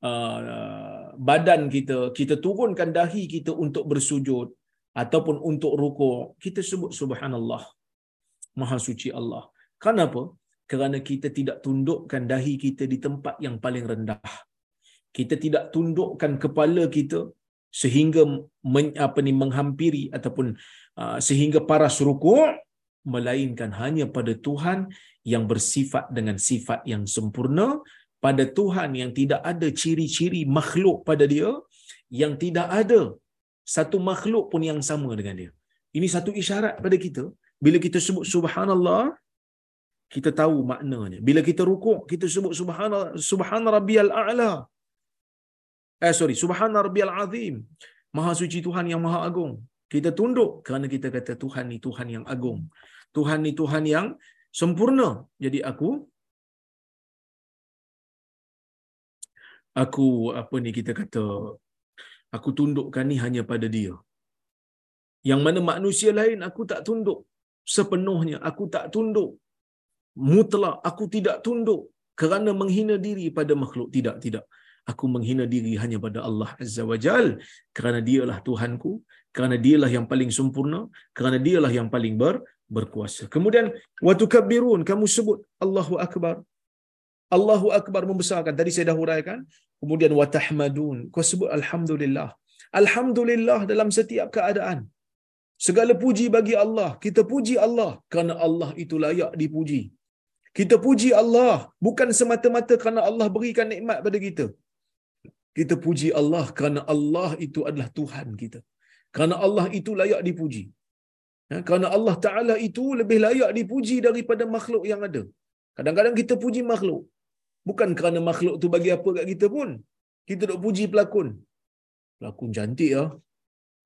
uh, badan kita, kita turunkan dahi kita untuk bersujud ataupun untuk rukuk, kita sebut subhanallah. Maha suci Allah. Kenapa? Kerana kita tidak tundukkan dahi kita di tempat yang paling rendah. Kita tidak tundukkan kepala kita sehingga men, apa ni menghampiri ataupun uh, sehingga paras rukuk melainkan hanya pada Tuhan yang bersifat dengan sifat yang sempurna pada Tuhan yang tidak ada ciri-ciri makhluk pada dia yang tidak ada satu makhluk pun yang sama dengan dia. Ini satu isyarat pada kita. Bila kita sebut subhanallah kita tahu maknanya. Bila kita rukuk kita sebut subhanallah subhan rabbiyal a'la. Eh sorry subhan rabbiyal azim. Maha suci Tuhan yang maha agung. Kita tunduk kerana kita kata Tuhan ni Tuhan yang agung. Tuhan ni Tuhan yang sempurna. Jadi aku aku apa ni kita kata aku tundukkan ni hanya pada dia. Yang mana manusia lain aku tak tunduk sepenuhnya. Aku tak tunduk. Mutlak aku tidak tunduk kerana menghina diri pada makhluk. Tidak tidak. Aku menghina diri hanya pada Allah Azza wa Jal. Kerana dialah Tuhanku kerana dialah yang paling sempurna kerana dialah yang paling ber, berkuasa. Kemudian wa tukabbirun kamu sebut Allahu akbar Allahu akbar membesarkan tadi saya dah huraikan kemudian wa tahmadun kau sebut alhamdulillah alhamdulillah dalam setiap keadaan segala puji bagi Allah kita puji Allah kerana Allah itu layak dipuji kita puji Allah bukan semata-mata kerana Allah berikan nikmat pada kita kita puji Allah kerana Allah itu adalah Tuhan kita. Kerana Allah itu layak dipuji. Ya, kerana Allah Ta'ala itu lebih layak dipuji daripada makhluk yang ada. Kadang-kadang kita puji makhluk. Bukan kerana makhluk tu bagi apa kat kita pun. Kita duk puji pelakon. Pelakon cantik ya.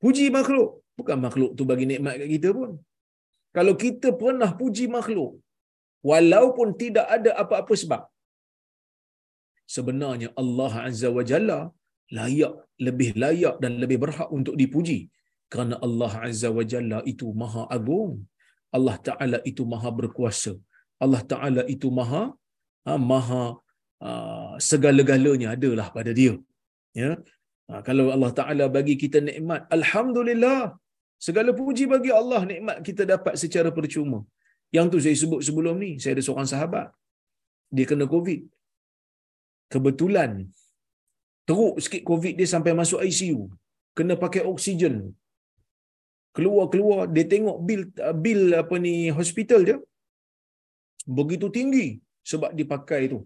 Puji makhluk. Bukan makhluk tu bagi nikmat kat kita pun. Kalau kita pernah puji makhluk, walaupun tidak ada apa-apa sebab, sebenarnya Allah Azza wa Jalla layak lebih layak dan lebih berhak untuk dipuji kerana Allah Azza wa Jalla itu maha agung Allah Taala itu maha berkuasa Allah Taala itu maha ha, maha uh, segala-galanya adalah pada dia. Ya. Ha, kalau Allah Taala bagi kita nikmat alhamdulillah. Segala puji bagi Allah nikmat kita dapat secara percuma. Yang tu saya sebut sebelum ni saya ada seorang sahabat. Dia kena covid. Kebetulan teruk sikit covid dia sampai masuk ICU kena pakai oksigen. Keluar-keluar dia tengok bil bil apa ni hospital dia begitu tinggi sebab dipakai tu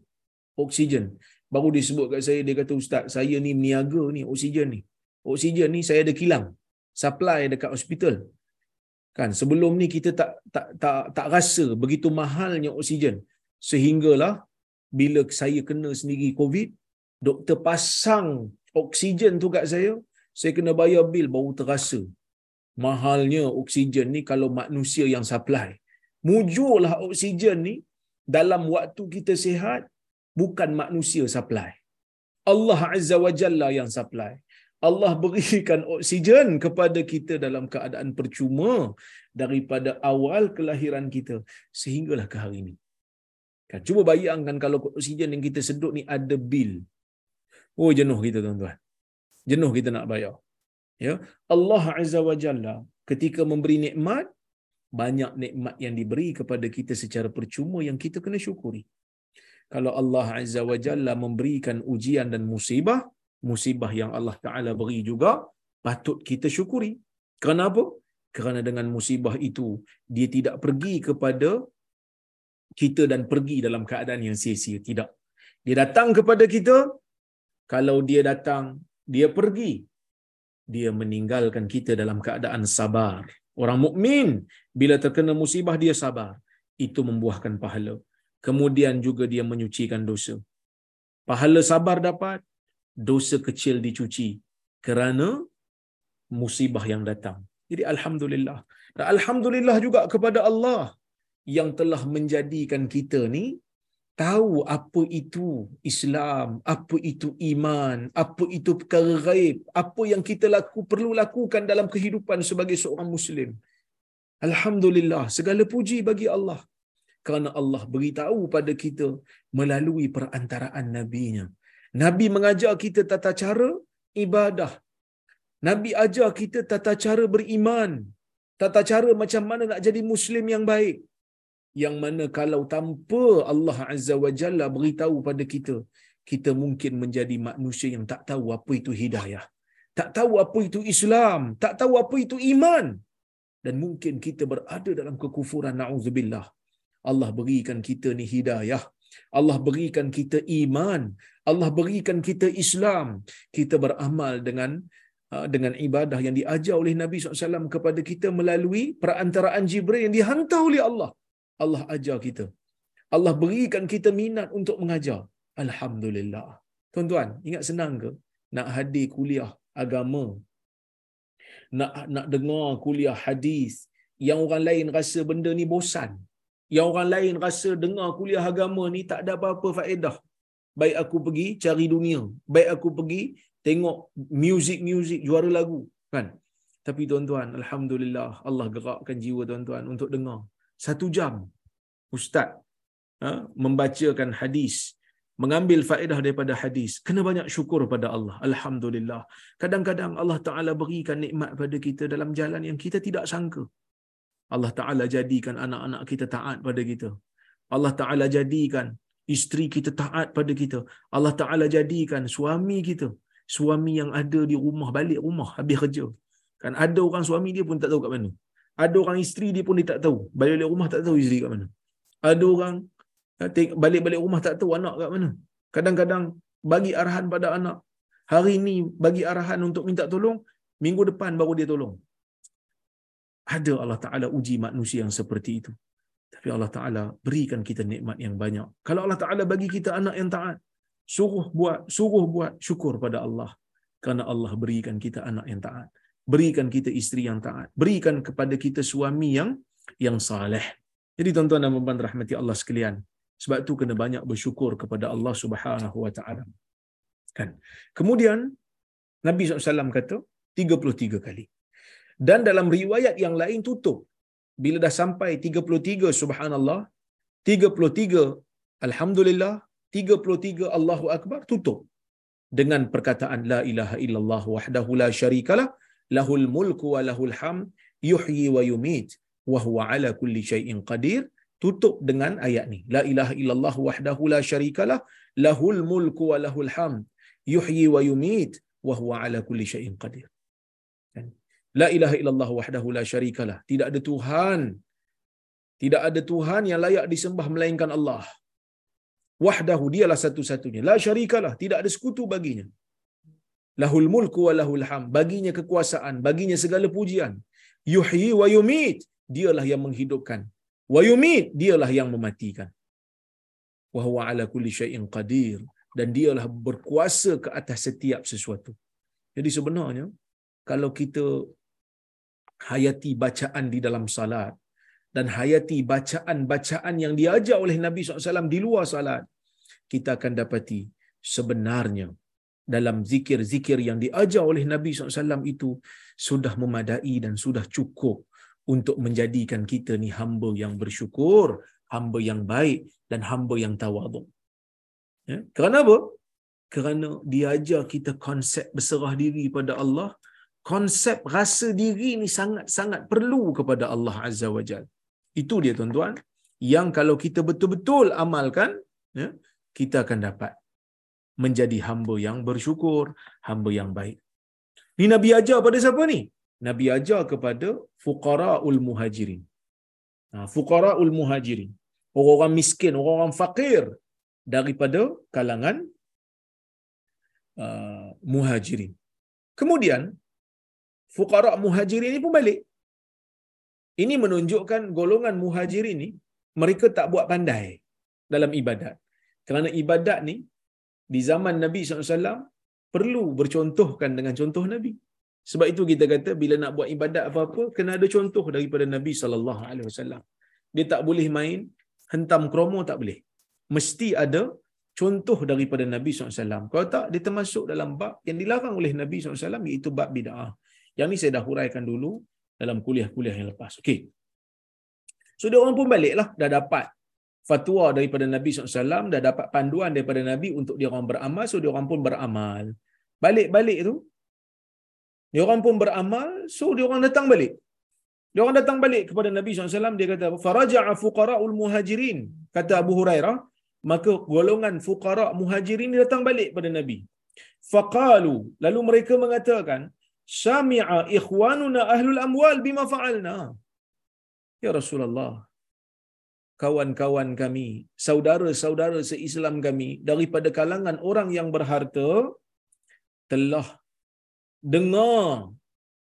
oksigen. Baru disebut kat saya dia kata ustaz saya ni meniaga ni oksigen ni. Oksigen ni saya ada kilang supply dekat hospital. Kan sebelum ni kita tak tak tak tak rasa begitu mahalnya oksigen. Sehinggalah bila saya kena sendiri covid doktor pasang oksigen tu kat saya saya kena bayar bil baru terasa mahalnya oksigen ni kalau manusia yang supply. Mujurlah oksigen ni dalam waktu kita sihat bukan manusia supply Allah Azza wa Jalla yang supply Allah berikan oksigen kepada kita dalam keadaan percuma daripada awal kelahiran kita sehinggalah ke hari ini. Kan cuba bayangkan kalau oksigen yang kita sedut ni ada bil. Oh jenuh kita tuan-tuan. Jenuh kita nak bayar. Ya, Allah Azza wa Jalla ketika memberi nikmat banyak nikmat yang diberi kepada kita secara percuma yang kita kena syukuri. Kalau Allah Azza wa Jalla memberikan ujian dan musibah, musibah yang Allah Ta'ala beri juga, patut kita syukuri. Kenapa? Kerana dengan musibah itu, dia tidak pergi kepada kita dan pergi dalam keadaan yang sia-sia. Tidak. Dia datang kepada kita, kalau dia datang, dia pergi. Dia meninggalkan kita dalam keadaan sabar. Orang mukmin bila terkena musibah dia sabar. Itu membuahkan pahala. Kemudian juga dia menyucikan dosa. Pahala sabar dapat, dosa kecil dicuci kerana musibah yang datang. Jadi alhamdulillah. Dan alhamdulillah juga kepada Allah yang telah menjadikan kita ni tahu apa itu Islam, apa itu iman, apa itu perkara gaib, apa yang kita laku perlu lakukan dalam kehidupan sebagai seorang muslim. Alhamdulillah, segala puji bagi Allah. Kerana Allah beritahu pada kita melalui perantaraan nabinya. Nabi mengajar kita tata cara ibadah. Nabi ajar kita tata cara beriman. Tata cara macam mana nak jadi muslim yang baik. Yang mana kalau tanpa Allah Azza wa Jalla beritahu pada kita, kita mungkin menjadi manusia yang tak tahu apa itu hidayah. Tak tahu apa itu Islam. Tak tahu apa itu iman. Dan mungkin kita berada dalam kekufuran. Na'udzubillah. Allah berikan kita ni hidayah. Allah berikan kita iman. Allah berikan kita Islam. Kita beramal dengan uh, dengan ibadah yang diajar oleh Nabi SAW kepada kita melalui perantaraan Jibril yang dihantar oleh Allah. Allah ajar kita. Allah berikan kita minat untuk mengajar. Alhamdulillah. Tuan-tuan, ingat senang ke nak hadir kuliah agama? Nak nak dengar kuliah hadis yang orang lain rasa benda ni bosan. Yang orang lain rasa dengar kuliah agama ni tak ada apa-apa faedah. Baik aku pergi cari dunia. Baik aku pergi tengok muzik-muzik juara lagu. Kan? Tapi tuan-tuan, Alhamdulillah Allah gerakkan jiwa tuan-tuan untuk dengar. Satu jam Ustaz ha, membacakan hadis mengambil faedah daripada hadis kena banyak syukur pada Allah alhamdulillah kadang-kadang Allah taala berikan nikmat pada kita dalam jalan yang kita tidak sangka Allah Ta'ala jadikan anak-anak kita taat pada kita. Allah Ta'ala jadikan isteri kita taat pada kita. Allah Ta'ala jadikan suami kita. Suami yang ada di rumah, balik rumah, habis kerja. Kan ada orang suami dia pun tak tahu kat mana. Ada orang isteri dia pun dia tak tahu. Balik-balik rumah tak tahu isteri kat mana. Ada orang eh, balik-balik rumah tak tahu anak kat mana. Kadang-kadang bagi arahan pada anak. Hari ni bagi arahan untuk minta tolong, minggu depan baru dia tolong ada Allah Ta'ala uji manusia yang seperti itu. Tapi Allah Ta'ala berikan kita nikmat yang banyak. Kalau Allah Ta'ala bagi kita anak yang taat, suruh buat, suruh buat syukur pada Allah. Kerana Allah berikan kita anak yang taat. Berikan kita isteri yang taat. Berikan kepada kita suami yang yang saleh. Jadi tuan-tuan dan puan rahmati Allah sekalian. Sebab itu kena banyak bersyukur kepada Allah Subhanahu wa taala. Kan. Kemudian Nabi SAW kata 33 kali. Dan dalam riwayat yang lain tutup. Bila dah sampai 33 subhanallah, 33 alhamdulillah, 33 Allahu akbar tutup. Dengan perkataan la ilaha illallah wahdahu la syarikalah lahul mulku wa lahul hamd yuhyi wa yumit wa huwa ala kulli syai'in qadir tutup dengan ayat ni. La ilaha illallah wahdahu la syarikalah lahul mulku wa lahul hamd yuhyi wa yumit wa huwa ala kulli syai'in qadir La ilaha illallah wahdahu la syarikalah. Tidak ada Tuhan. Tidak ada Tuhan yang layak disembah melainkan Allah. Wahdahu dialah satu-satunya. La syarikalah. Tidak ada sekutu baginya. Lahul mulku wa lahul ham. Baginya kekuasaan. Baginya segala pujian. Yuhyi wa yumit. Dialah yang menghidupkan. Wa yumit. Dialah yang mematikan. Wa huwa ala kulli syai'in qadir. Dan dialah berkuasa ke atas setiap sesuatu. Jadi sebenarnya, kalau kita hayati bacaan di dalam salat dan hayati bacaan-bacaan yang diajar oleh Nabi SAW di luar salat, kita akan dapati sebenarnya dalam zikir-zikir yang diajar oleh Nabi SAW itu sudah memadai dan sudah cukup untuk menjadikan kita ni hamba yang bersyukur, hamba yang baik dan hamba yang tawaduk. Ya? Kerana apa? Kerana diajar kita konsep berserah diri pada Allah konsep rasa diri ni sangat-sangat perlu kepada Allah Azza wa Jal. Itu dia tuan-tuan. Yang kalau kita betul-betul amalkan, ya, kita akan dapat menjadi hamba yang bersyukur, hamba yang baik. Ni Nabi ajar pada siapa ni? Nabi ajar kepada fuqara'ul muhajirin. Ha, fuqara'ul muhajirin. Orang-orang miskin, orang-orang fakir daripada kalangan uh, muhajirin. Kemudian, fuqara muhajirin ini pun balik. Ini menunjukkan golongan muhajirin ini mereka tak buat pandai dalam ibadat. Kerana ibadat ni di zaman Nabi SAW perlu bercontohkan dengan contoh Nabi. Sebab itu kita kata bila nak buat ibadat apa-apa kena ada contoh daripada Nabi sallallahu alaihi wasallam. Dia tak boleh main hentam kromo tak boleh. Mesti ada contoh daripada Nabi SAW. Kalau tak, dia termasuk dalam bab yang dilarang oleh Nabi SAW iaitu bab bid'ah. Yang ni saya dah huraikan dulu dalam kuliah-kuliah yang lepas. Okey. So dia orang pun baliklah dah dapat fatwa daripada Nabi SAW, dah dapat panduan daripada Nabi untuk dia orang beramal, so dia orang pun beramal. Balik-balik tu, dia orang pun beramal, so dia orang datang balik. Dia orang datang balik kepada Nabi SAW, dia kata, Faraja'a fuqara'ul muhajirin, kata Abu Hurairah, maka golongan fuqara' muhajirin datang balik pada Nabi. Faqalu, lalu mereka mengatakan, sami'a ikhwanuna ahlul amwal bima fa'alna. Ya Rasulullah, kawan-kawan kami, saudara-saudara seislam kami daripada kalangan orang yang berharta telah dengar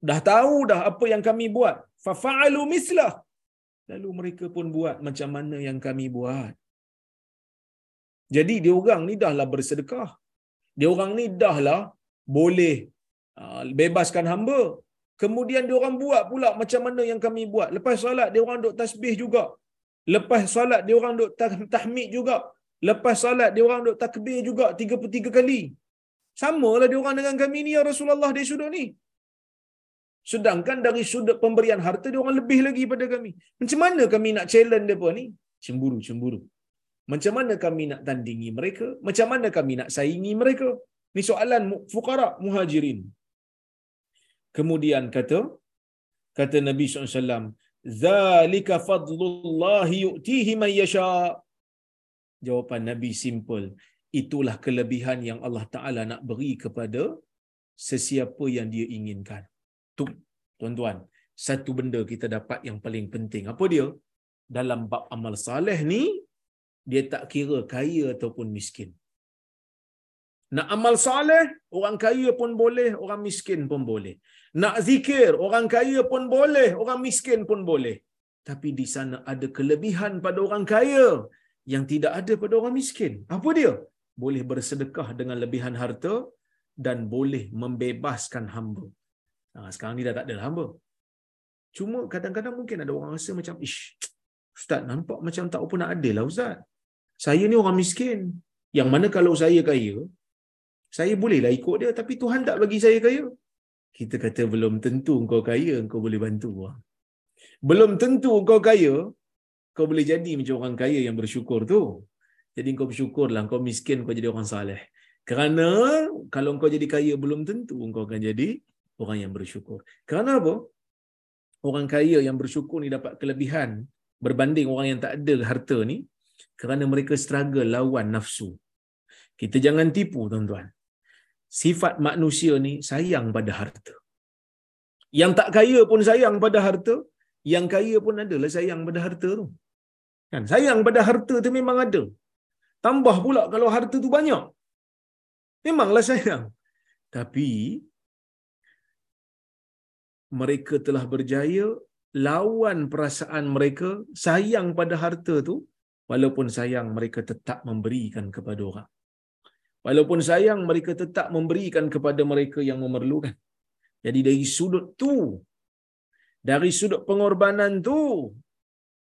dah tahu dah apa yang kami buat. Fa fa'alu mislah. Lalu mereka pun buat macam mana yang kami buat. Jadi dia orang ni dahlah bersedekah. Dia orang ni dahlah boleh bebaskan hamba. Kemudian dia orang buat pula macam mana yang kami buat. Lepas solat dia orang duk tasbih juga. Lepas solat dia orang duk tahmid juga. Lepas solat dia orang duk takbir juga 33 kali. Samalah dia orang dengan kami ni ya Rasulullah di sudut ni. Sedangkan dari sudut pemberian harta dia orang lebih lagi pada kami. Macam mana kami nak challenge depa ni? Cemburu-cemburu. Macam mana kami nak tandingi mereka? Macam mana kami nak saingi mereka? Ni soalan fuqara muhajirin. Kemudian kata kata Nabi SAW, Zalika fadlullahi yu'tihi man yasha. Jawapan Nabi simple. Itulah kelebihan yang Allah Ta'ala nak beri kepada sesiapa yang dia inginkan. Tu, tuan-tuan, satu benda kita dapat yang paling penting. Apa dia? Dalam bab amal saleh ni, dia tak kira kaya ataupun miskin. Nak amal saleh, orang kaya pun boleh, orang miskin pun boleh. Nak zikir, orang kaya pun boleh, orang miskin pun boleh. Tapi di sana ada kelebihan pada orang kaya yang tidak ada pada orang miskin. Apa dia? Boleh bersedekah dengan lebihan harta dan boleh membebaskan hamba. Nah, sekarang ni dah tak ada hamba. Cuma kadang-kadang mungkin ada orang rasa macam, ish, Ustaz nampak macam tak apa nak adil lah Ustaz. Saya ni orang miskin. Yang mana kalau saya kaya, saya bolehlah ikut dia tapi Tuhan tak bagi saya kaya. Kita kata belum tentu kau kaya kau boleh bantu orang. Belum tentu kau kaya kau boleh jadi macam orang kaya yang bersyukur tu. Jadi kau bersyukurlah kau miskin kau jadi orang saleh. Kerana kalau kau jadi kaya belum tentu kau akan jadi orang yang bersyukur. Kerana apa? Orang kaya yang bersyukur ni dapat kelebihan berbanding orang yang tak ada harta ni kerana mereka struggle lawan nafsu. Kita jangan tipu tuan-tuan sifat manusia ni sayang pada harta. Yang tak kaya pun sayang pada harta, yang kaya pun adalah sayang pada harta tu. Kan? Sayang pada harta tu memang ada. Tambah pula kalau harta tu banyak. Memanglah sayang. Tapi mereka telah berjaya lawan perasaan mereka sayang pada harta tu walaupun sayang mereka tetap memberikan kepada orang. Walaupun sayang mereka tetap memberikan kepada mereka yang memerlukan. Jadi dari sudut tu dari sudut pengorbanan tu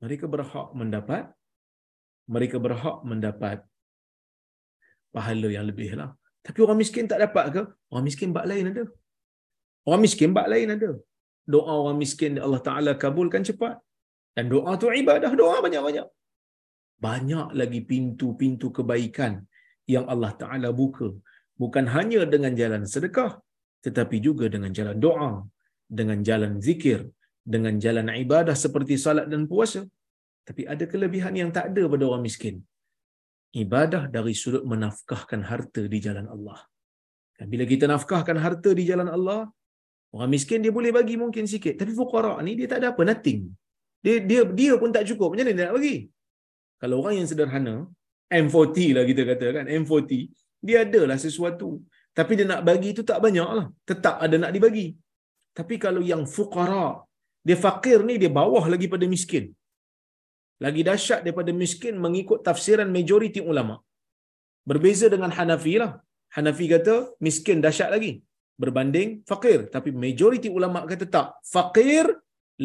mereka berhak mendapat mereka berhak mendapat pahala yang lebih lah. Tapi orang miskin tak dapat ke? Orang miskin bak lain ada. Orang miskin bak lain ada. Doa orang miskin Allah Ta'ala kabulkan cepat. Dan doa tu ibadah. Doa banyak-banyak. Banyak lagi pintu-pintu kebaikan yang Allah Ta'ala buka. Bukan hanya dengan jalan sedekah. Tetapi juga dengan jalan doa. Dengan jalan zikir. Dengan jalan ibadah seperti salat dan puasa. Tapi ada kelebihan yang tak ada pada orang miskin. Ibadah dari sudut menafkahkan harta di jalan Allah. Dan bila kita nafkahkan harta di jalan Allah, orang miskin dia boleh bagi mungkin sikit. Tapi fukara ni dia tak ada apa, nothing. Dia dia dia pun tak cukup. Macam mana dia nak bagi? Kalau orang yang sederhana, M40 lah kita kata kan, M40, dia adalah sesuatu. Tapi dia nak bagi itu tak banyak lah. Tetap ada nak dibagi. Tapi kalau yang fukara, dia fakir ni dia bawah lagi pada miskin lagi dahsyat daripada miskin mengikut tafsiran majoriti ulama. Berbeza dengan Hanafi lah. Hanafi kata miskin dahsyat lagi berbanding fakir. Tapi majoriti ulama kata tak. Fakir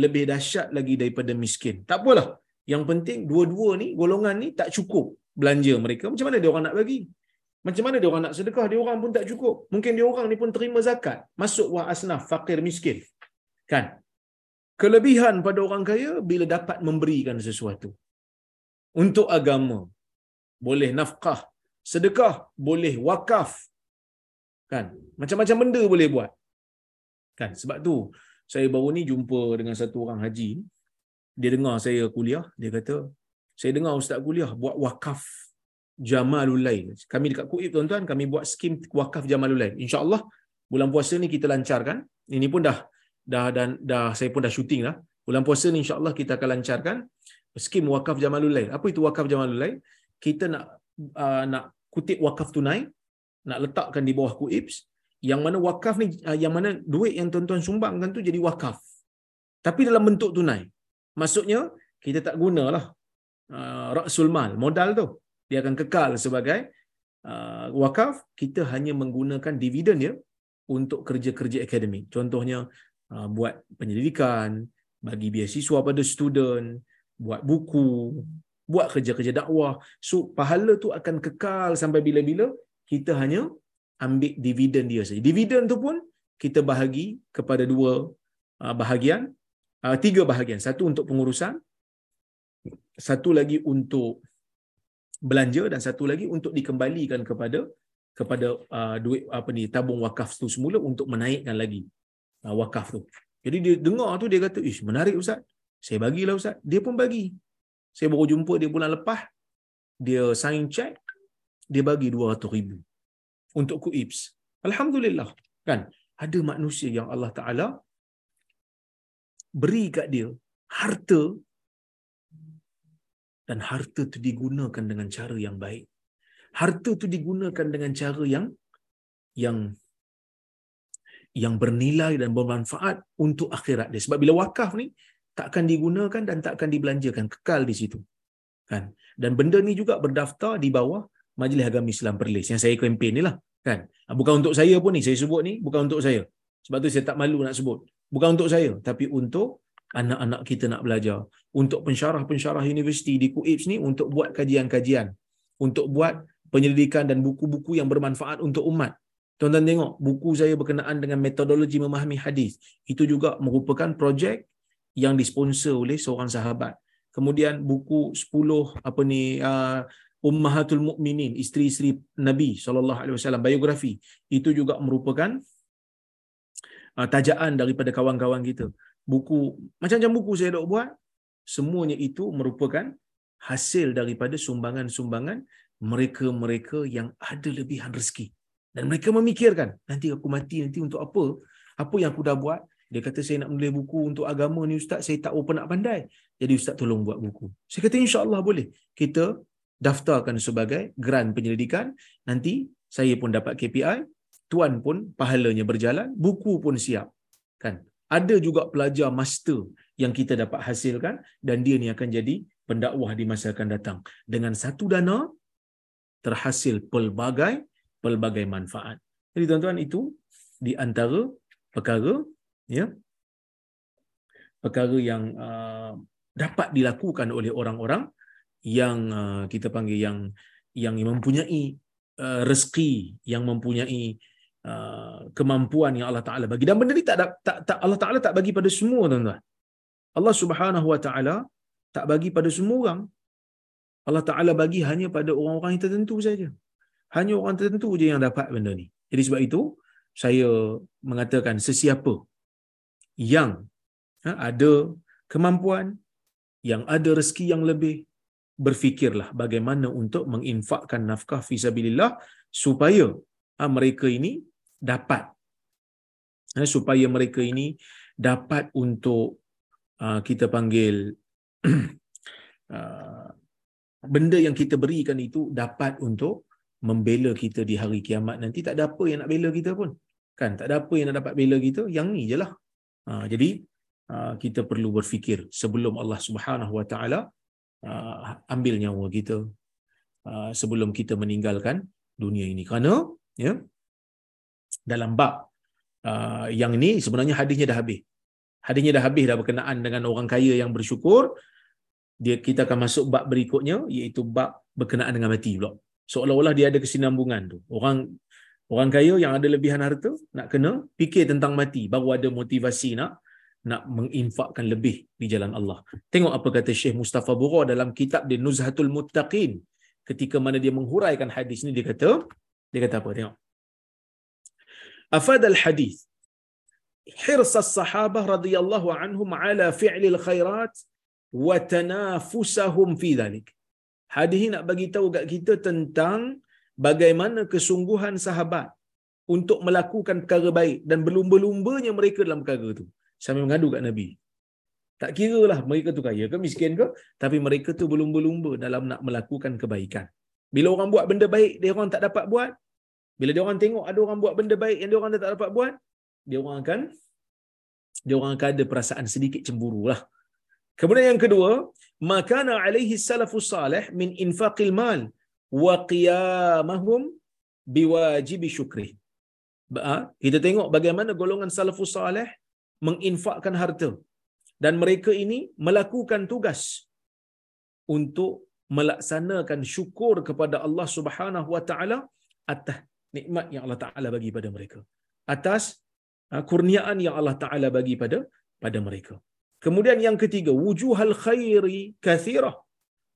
lebih dahsyat lagi daripada miskin. Tak apalah. Yang penting dua-dua ni, golongan ni tak cukup belanja mereka. Macam mana dia orang nak bagi? Macam mana dia orang nak sedekah? Dia orang pun tak cukup. Mungkin dia orang ni pun terima zakat. Masuk wah asnaf, fakir, miskin. Kan? kelebihan pada orang kaya bila dapat memberikan sesuatu untuk agama boleh nafkah sedekah boleh wakaf kan macam-macam benda boleh buat kan sebab tu saya baru ni jumpa dengan satu orang haji dia dengar saya kuliah dia kata saya dengar ustaz kuliah buat wakaf Jamalul Lail. Kami dekat Kuib tuan-tuan, kami buat skim wakaf Jamalul Lail. InsyaAllah, bulan puasa ni kita lancarkan. Ini pun dah dah dan dah saya pun dah syuting lah. Bulan puasa ni insya-Allah kita akan lancarkan skim wakaf Jamalul Lail. Apa itu wakaf Jamalul Lail? Kita nak uh, nak kutip wakaf tunai, nak letakkan di bawah kuibs yang mana wakaf ni uh, yang mana duit yang tuan-tuan sumbangkan tu jadi wakaf. Tapi dalam bentuk tunai. Maksudnya kita tak gunalah uh, rasul mal, modal tu. Dia akan kekal sebagai uh, wakaf, kita hanya menggunakan dividen dia untuk kerja-kerja akademik. Contohnya Ah, buat penyelidikan, bagi beasiswa pada student, buat buku, buat kerja-kerja dakwah. So pahala tu akan kekal sampai bila-bila kita hanya ambil dividen dia saja. Dividen tu pun kita bahagi kepada dua ah, bahagian, ah, tiga bahagian. Satu untuk pengurusan, satu lagi untuk belanja dan satu lagi untuk dikembalikan kepada kepada uh, duit apa ni tabung wakaf tu semula untuk menaikkan lagi uh, wakaf tu. Jadi dia dengar tu dia kata, "Ish, menarik ustaz. Saya bagilah ustaz." Dia pun bagi. Saya baru jumpa dia bulan lepas. Dia sign check, dia bagi 200,000 untuk kuibs. Alhamdulillah. Kan? Ada manusia yang Allah Taala beri kat dia harta dan harta tu digunakan dengan cara yang baik. Harta tu digunakan dengan cara yang yang yang bernilai dan bermanfaat untuk akhirat dia. Sebab bila wakaf ni takkan digunakan dan takkan dibelanjakan, kekal di situ. Kan? Dan benda ni juga berdaftar di bawah Majlis Agama Islam Perlis yang saya kempen ni lah. Kan? Ah, bukan untuk saya pun ni, saya sebut ni bukan untuk saya. Sebab tu saya tak malu nak sebut. Bukan untuk saya, tapi untuk anak-anak kita nak belajar. Untuk pensyarah-pensyarah universiti di KUIPS ni untuk buat kajian-kajian. Untuk buat penyelidikan dan buku-buku yang bermanfaat untuk umat. Tuan-tuan tengok buku saya berkenaan dengan metodologi memahami hadis. Itu juga merupakan projek yang disponsor oleh seorang sahabat. Kemudian buku 10 apa ni uh, Ummahatul Mukminin, isteri-isteri Nabi sallallahu alaihi wasallam biografi. Itu juga merupakan uh, tajaan daripada kawan-kawan kita. Buku macam-macam buku saya dah buat, semuanya itu merupakan hasil daripada sumbangan-sumbangan mereka-mereka yang ada lebihan rezeki. Dan mereka memikirkan, nanti aku mati nanti untuk apa? Apa yang aku dah buat? Dia kata saya nak menulis buku untuk agama ni ustaz, saya tak apa nak pandai. Jadi ustaz tolong buat buku. Saya kata insya-Allah boleh. Kita daftarkan sebagai grant penyelidikan, nanti saya pun dapat KPI, tuan pun pahalanya berjalan, buku pun siap. Kan? Ada juga pelajar master yang kita dapat hasilkan dan dia ni akan jadi pendakwah di masa akan datang. Dengan satu dana terhasil pelbagai pelbagai manfaat. Jadi tuan-tuan itu di antara perkara ya perkara yang uh, dapat dilakukan oleh orang-orang yang uh, kita panggil yang yang mempunyai uh, rezeki yang mempunyai uh, kemampuan yang Allah Taala bagi dan benda ni tak, tak tak Allah Taala tak bagi pada semua tuan-tuan. Allah Subhanahu Wa Taala tak bagi pada semua orang. Allah Taala bagi hanya pada orang-orang yang tertentu saja. Hanya orang tertentu je yang dapat benda ni. Jadi sebab itu saya mengatakan sesiapa yang ha, ada kemampuan, yang ada rezeki yang lebih, berfikirlah bagaimana untuk menginfakkan nafkah fisabilillah supaya ha, mereka ini dapat. Ha, supaya mereka ini dapat untuk uh, kita panggil uh, *clears throat* benda yang kita berikan itu dapat untuk membela kita di hari kiamat nanti. Tak ada apa yang nak bela kita pun. Kan tak ada apa yang nak dapat bela kita yang ni je lah ha, jadi ha, kita perlu berfikir sebelum Allah Subhanahu Wa Taala ambil nyawa kita ha, sebelum kita meninggalkan dunia ini. Kerana ya dalam bab uh, yang ini sebenarnya hadisnya dah habis. Hadisnya dah habis dah berkenaan dengan orang kaya yang bersyukur. Dia kita akan masuk bab berikutnya iaitu bab berkenaan dengan mati pula. Seolah-olah dia ada kesinambungan tu. Orang orang kaya yang ada lebihan harta nak kena fikir tentang mati baru ada motivasi nak nak menginfakkan lebih di jalan Allah. Tengok apa kata Syekh Mustafa Bura dalam kitab dia Nuzhatul Muttaqin. Ketika mana dia menghuraikan hadis ni dia kata dia kata apa? Tengok. Al-hadis hirs as-sahabah radhiyallahu anhum ala fi'l al-khairat wa tanafusahum fi dhalik. Hadis ini nak bagi tahu kat kita tentang bagaimana kesungguhan sahabat untuk melakukan perkara baik dan berlumba-lumbanya mereka dalam perkara itu. Sambil mengadu kat Nabi. Tak kira lah mereka tu kaya ke miskin ke, tapi mereka tu berlumba-lumba dalam nak melakukan kebaikan. Bila orang buat benda baik, dia orang tak dapat buat. Bila dia orang tengok ada orang buat benda baik yang dia orang tak dapat buat, dia orang akan dia orang akan ada perasaan sedikit cemburu lah. Kemudian yang kedua, makana alaihi salafus salih min infaqil mal wa qiyamahum biwajib syukri. Kita tengok bagaimana golongan salafus salih menginfakkan harta dan mereka ini melakukan tugas untuk melaksanakan syukur kepada Allah Subhanahu wa taala atas nikmat yang Allah Taala bagi pada mereka. Atas kurniaan yang Allah Taala bagi pada pada mereka. Kemudian yang ketiga, wujuhal khairi kathirah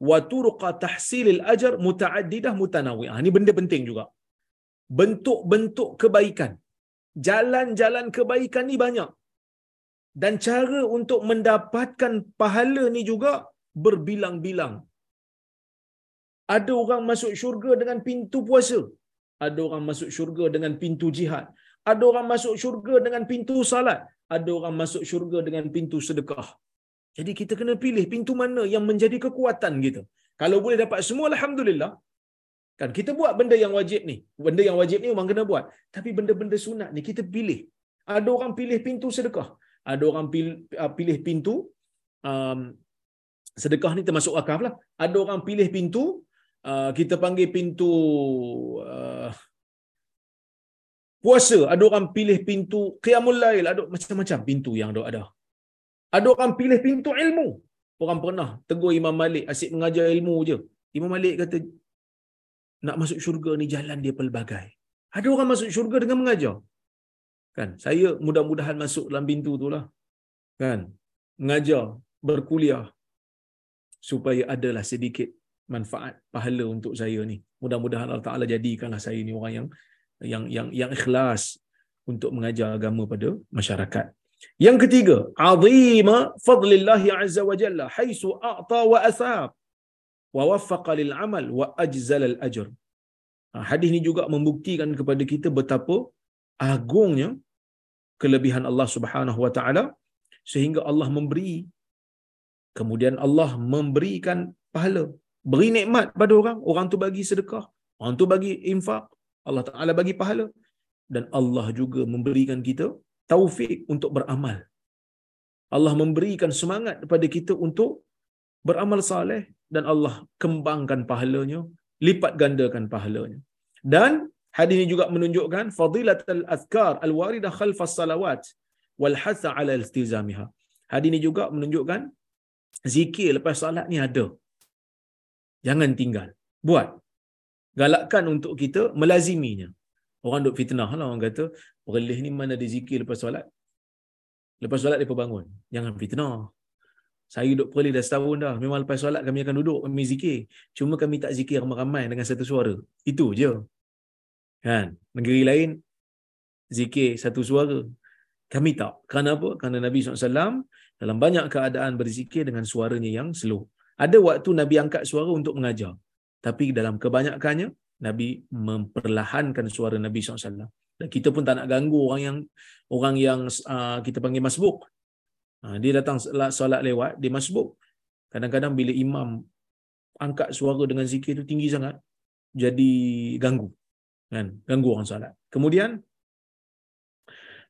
wa turqa tahsilil ajr mutaaddidah mutanawi'ah. Ini benda penting juga. Bentuk-bentuk kebaikan. Jalan-jalan kebaikan ni banyak. Dan cara untuk mendapatkan pahala ni juga berbilang-bilang. Ada orang masuk syurga dengan pintu puasa. Ada orang masuk syurga dengan pintu jihad. Ada orang masuk syurga dengan pintu salat ada orang masuk syurga dengan pintu sedekah. Jadi kita kena pilih pintu mana yang menjadi kekuatan kita. Kalau boleh dapat semua, Alhamdulillah. Kan kita buat benda yang wajib ni. Benda yang wajib ni memang kena buat. Tapi benda-benda sunat ni kita pilih. Ada orang pilih pintu sedekah. Ada orang pilih, uh, pilih pintu um, sedekah ni termasuk wakaf lah. Ada orang pilih pintu, uh, kita panggil pintu uh, puasa. Ada orang pilih pintu qiyamul lail ada macam-macam pintu yang ada. Ada orang pilih pintu ilmu. Orang pernah tegur Imam Malik asyik mengajar ilmu je. Imam Malik kata nak masuk syurga ni jalan dia pelbagai. Ada orang masuk syurga dengan mengajar. Kan? Saya mudah-mudahan masuk dalam pintu tu lah. Kan? Mengajar berkuliah. Supaya adalah sedikit manfaat pahala untuk saya ni mudah-mudahan Allah Taala jadikanlah saya ni orang yang yang yang yang ikhlas untuk mengajar agama pada masyarakat. Yang ketiga, azima fadlillah azza wa jalla haitsu a'ta wa asab wa waffaqa lil amal wa ajzal al ajr. Ha, hadis ini juga membuktikan kepada kita betapa agungnya kelebihan Allah Subhanahu wa taala sehingga Allah memberi kemudian Allah memberikan pahala beri nikmat pada orang. Orang tu bagi sedekah. Orang tu bagi infak. Allah Taala bagi pahala. Dan Allah juga memberikan kita taufik untuk beramal. Allah memberikan semangat kepada kita untuk beramal saleh. Dan Allah kembangkan pahalanya. Lipat gandakan pahalanya. Dan hadis ini juga menunjukkan fadilatul azkar al-waridah khalfas salawat wal hatha ala iltizamiha. Hadis ini juga menunjukkan zikir lepas solat ni ada. Jangan tinggal. Buat. Galakkan untuk kita melaziminya. Orang duk fitnah lah orang kata, perlih ni mana ada zikir lepas solat. Lepas solat dia bangun. Jangan fitnah. Saya duduk perlih dah setahun dah. Memang lepas solat kami akan duduk, kami zikir. Cuma kami tak zikir ramai-ramai dengan satu suara. Itu je. Kan? Negeri lain, zikir satu suara. Kami tak. Kenapa? Kerana Nabi SAW dalam banyak keadaan berzikir dengan suaranya yang slow. Ada waktu Nabi angkat suara untuk mengajar. Tapi dalam kebanyakannya, Nabi memperlahankan suara Nabi SAW. Dan kita pun tak nak ganggu orang yang orang yang uh, kita panggil masbuk. Uh, dia datang solat lewat, dia masbuk. Kadang-kadang bila imam angkat suara dengan zikir itu tinggi sangat, jadi ganggu. Kan? Ganggu orang solat. Kemudian,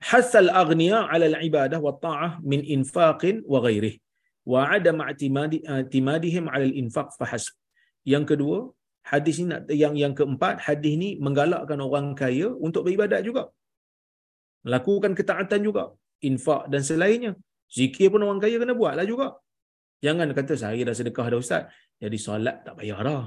hasal aghniya ala al-ibadah wa ta'ah min infaqin wa ghairih wa adam i'timadihim ala al-infaq fahasb. Yang kedua, hadis ini yang yang keempat, hadis ini menggalakkan orang kaya untuk beribadat juga. Melakukan ketaatan juga, infak dan selainnya. Zikir pun orang kaya kena buatlah juga. Jangan kata saya dah sedekah dah ustaz, jadi solat tak payah dah.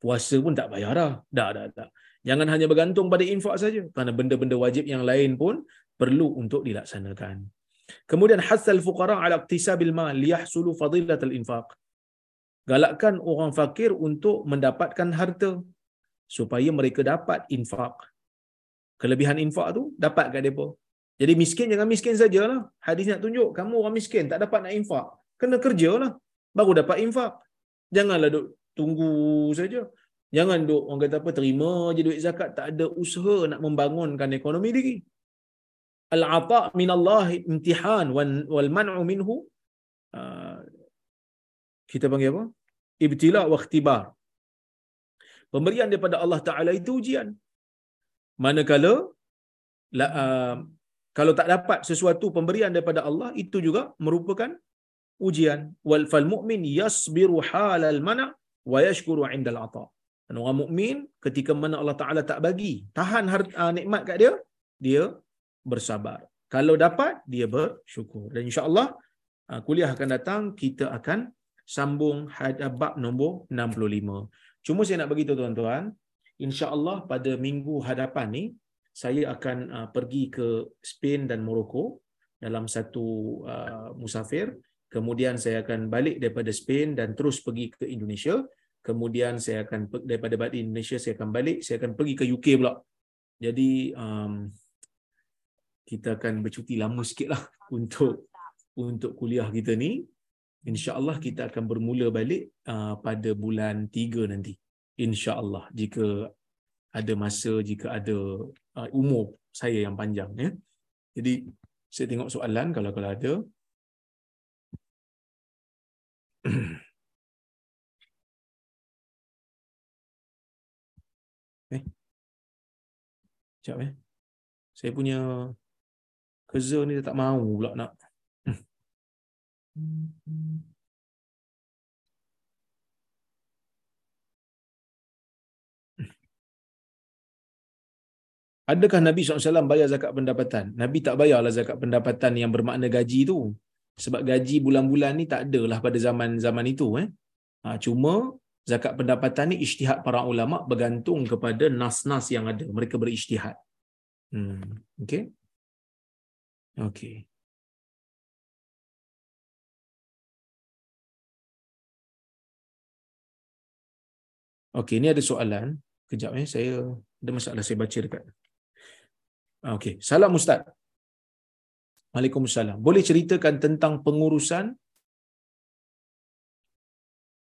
Puasa pun tak payah dah. Dah, dah, dah. Jangan hanya bergantung pada infak saja kerana benda-benda wajib yang lain pun perlu untuk dilaksanakan. Kemudian hasal fuqara ala iktisabil mal liyahsulu fadilatul infaq. Galakkan orang fakir untuk mendapatkan harta supaya mereka dapat infak. Kelebihan infak tu dapat kat depa. Jadi miskin jangan miskin sajalah. Hadis nak tunjuk kamu orang miskin tak dapat nak infak. Kena kerjalah baru dapat infak. Janganlah duk tunggu saja. Jangan duk orang kata apa terima je duit zakat tak ada usaha nak membangunkan ekonomi diri. Al-ata min Allah imtihan wal man'u minhu uh, kita panggil apa? Ibtila wa ikhtibar. Pemberian daripada Allah Taala itu ujian. Manakala la, uh, kalau tak dapat sesuatu pemberian daripada Allah itu juga merupakan ujian. Wal fal mu'min yasbiru halal mana' wa yashkuru 'inda al-'ata'. Dan orang mukmin ketika mana Allah Taala tak bagi, tahan harta, uh, nikmat kat dia, dia bersabar. Kalau dapat, dia bersyukur. Dan insya-Allah uh, kuliah akan datang kita akan sambung bab nombor 65. Cuma saya nak bagi tahu tuan-tuan, insya-Allah pada minggu hadapan ni saya akan uh, pergi ke Spain dan Morocco dalam satu uh, musafir. Kemudian saya akan balik daripada Spain dan terus pergi ke Indonesia kemudian saya akan daripada balik Indonesia saya akan balik saya akan pergi ke UK pula jadi um, kita akan bercuti lama sikit lah *laughs* untuk untuk kuliah kita ni insyaallah kita akan bermula balik uh, pada bulan 3 nanti insyaallah jika ada masa jika ada uh, umur saya yang panjang ya jadi saya tengok soalan kalau kalau ada *clears throat* Eh. Sekejap eh. Saya punya kerja ni dia tak mahu pula nak. Adakah Nabi SAW bayar zakat pendapatan? Nabi tak bayarlah zakat pendapatan yang bermakna gaji tu. Sebab gaji bulan-bulan ni tak adalah pada zaman-zaman itu. Eh? Ha, cuma zakat pendapatan ni ijtihad para ulama bergantung kepada nas-nas yang ada mereka berijtihad hmm okey okey okey ni ada soalan. Kejap eh. Saya ada masalah saya baca dekat. Okey salam ustaz. Waalaikumsalam. Boleh ceritakan tentang pengurusan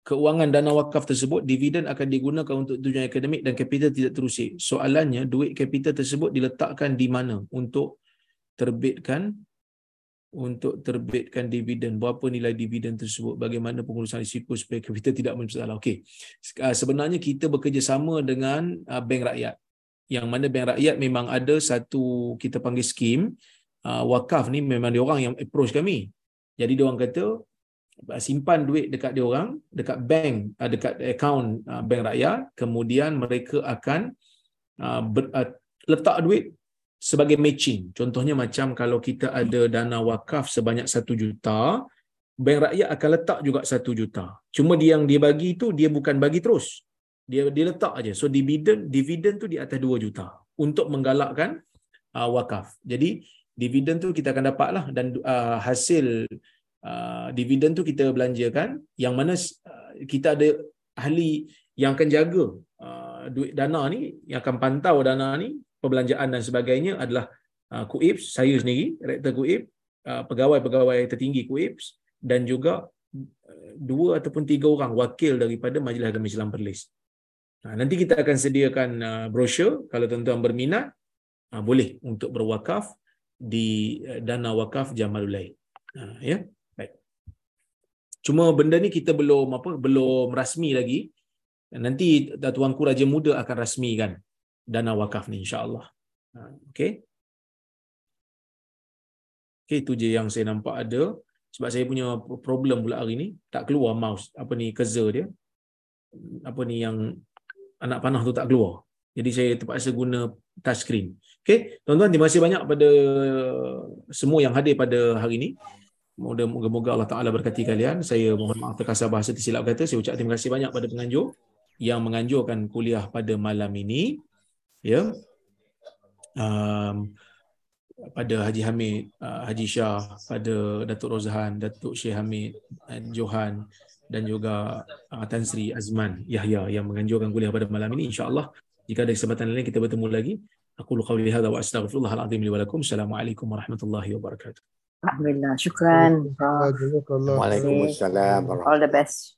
keuangan dana wakaf tersebut? Dividen akan digunakan untuk tujuan akademik dan kapital tidak terusik. Soalannya duit kapital tersebut diletakkan di mana? Untuk terbitkan untuk terbitkan dividen berapa nilai dividen tersebut bagaimana pengurusan risiko supaya kita tidak bermasalah. Okey. Uh, sebenarnya kita bekerjasama dengan uh, bank rakyat. Yang mana bank rakyat memang ada satu kita panggil skim uh, wakaf ni memang dia orang yang approach kami. Jadi dia orang kata simpan duit dekat dia orang dekat bank dekat akaun bank rakyat kemudian mereka akan letak duit sebagai matching. Contohnya macam kalau kita ada dana wakaf sebanyak satu juta, bank rakyat akan letak juga satu juta. Cuma dia yang dia bagi tu dia bukan bagi terus. Dia dia letak aja. So dividen dividen tu di atas dua juta untuk menggalakkan uh, wakaf. Jadi dividen tu kita akan dapat lah dan uh, hasil uh, dividen tu kita belanjakan yang mana uh, kita ada ahli yang akan jaga uh, duit dana ni yang akan pantau dana ni perbelanjaan dan sebagainya adalah uh, KUIPS, saya sendiri, Rektor KUIPS, uh, pegawai-pegawai tertinggi KUIPS dan juga uh, dua ataupun tiga orang wakil daripada Majlis Agama Islam Perlis. Nanti kita akan sediakan uh, brosur kalau tuan-tuan berminat uh, boleh untuk berwakaf di uh, dana wakaf Jamalulai. Uh, ya. Baik. Cuma benda ni kita belum apa belum rasmi lagi. Nanti Tuanku Raja Muda akan rasmikan dana wakaf ni insya-Allah. Ha, okey. Okey itu je yang saya nampak ada sebab saya punya problem pula hari ni tak keluar mouse apa ni cursor dia. Apa ni yang anak panah tu tak keluar. Jadi saya terpaksa guna touch screen. Okey, tuan-tuan terima kasih banyak pada semua yang hadir pada hari ini. Moga-moga Allah Taala berkati kalian. Saya mohon maaf terkasar bahasa tersilap kata. Saya ucap terima kasih banyak pada penganjur yang menganjurkan kuliah pada malam ini ya. Um, pada Haji Hamid, uh, Haji Shah, pada Datuk Rozhan, Datuk Syekh Hamid, uh, Johan dan juga uh, Tan Sri Azman Yahya yang menganjurkan kuliah pada malam ini insya-Allah. Jika ada kesempatan lain kita bertemu lagi. Aku qauli hadza wa astaghfirullahal azim li wa lakum. Assalamualaikum warahmatullahi wabarakatuh. Alhamdulillah syukran. Waalaikumsalam all the best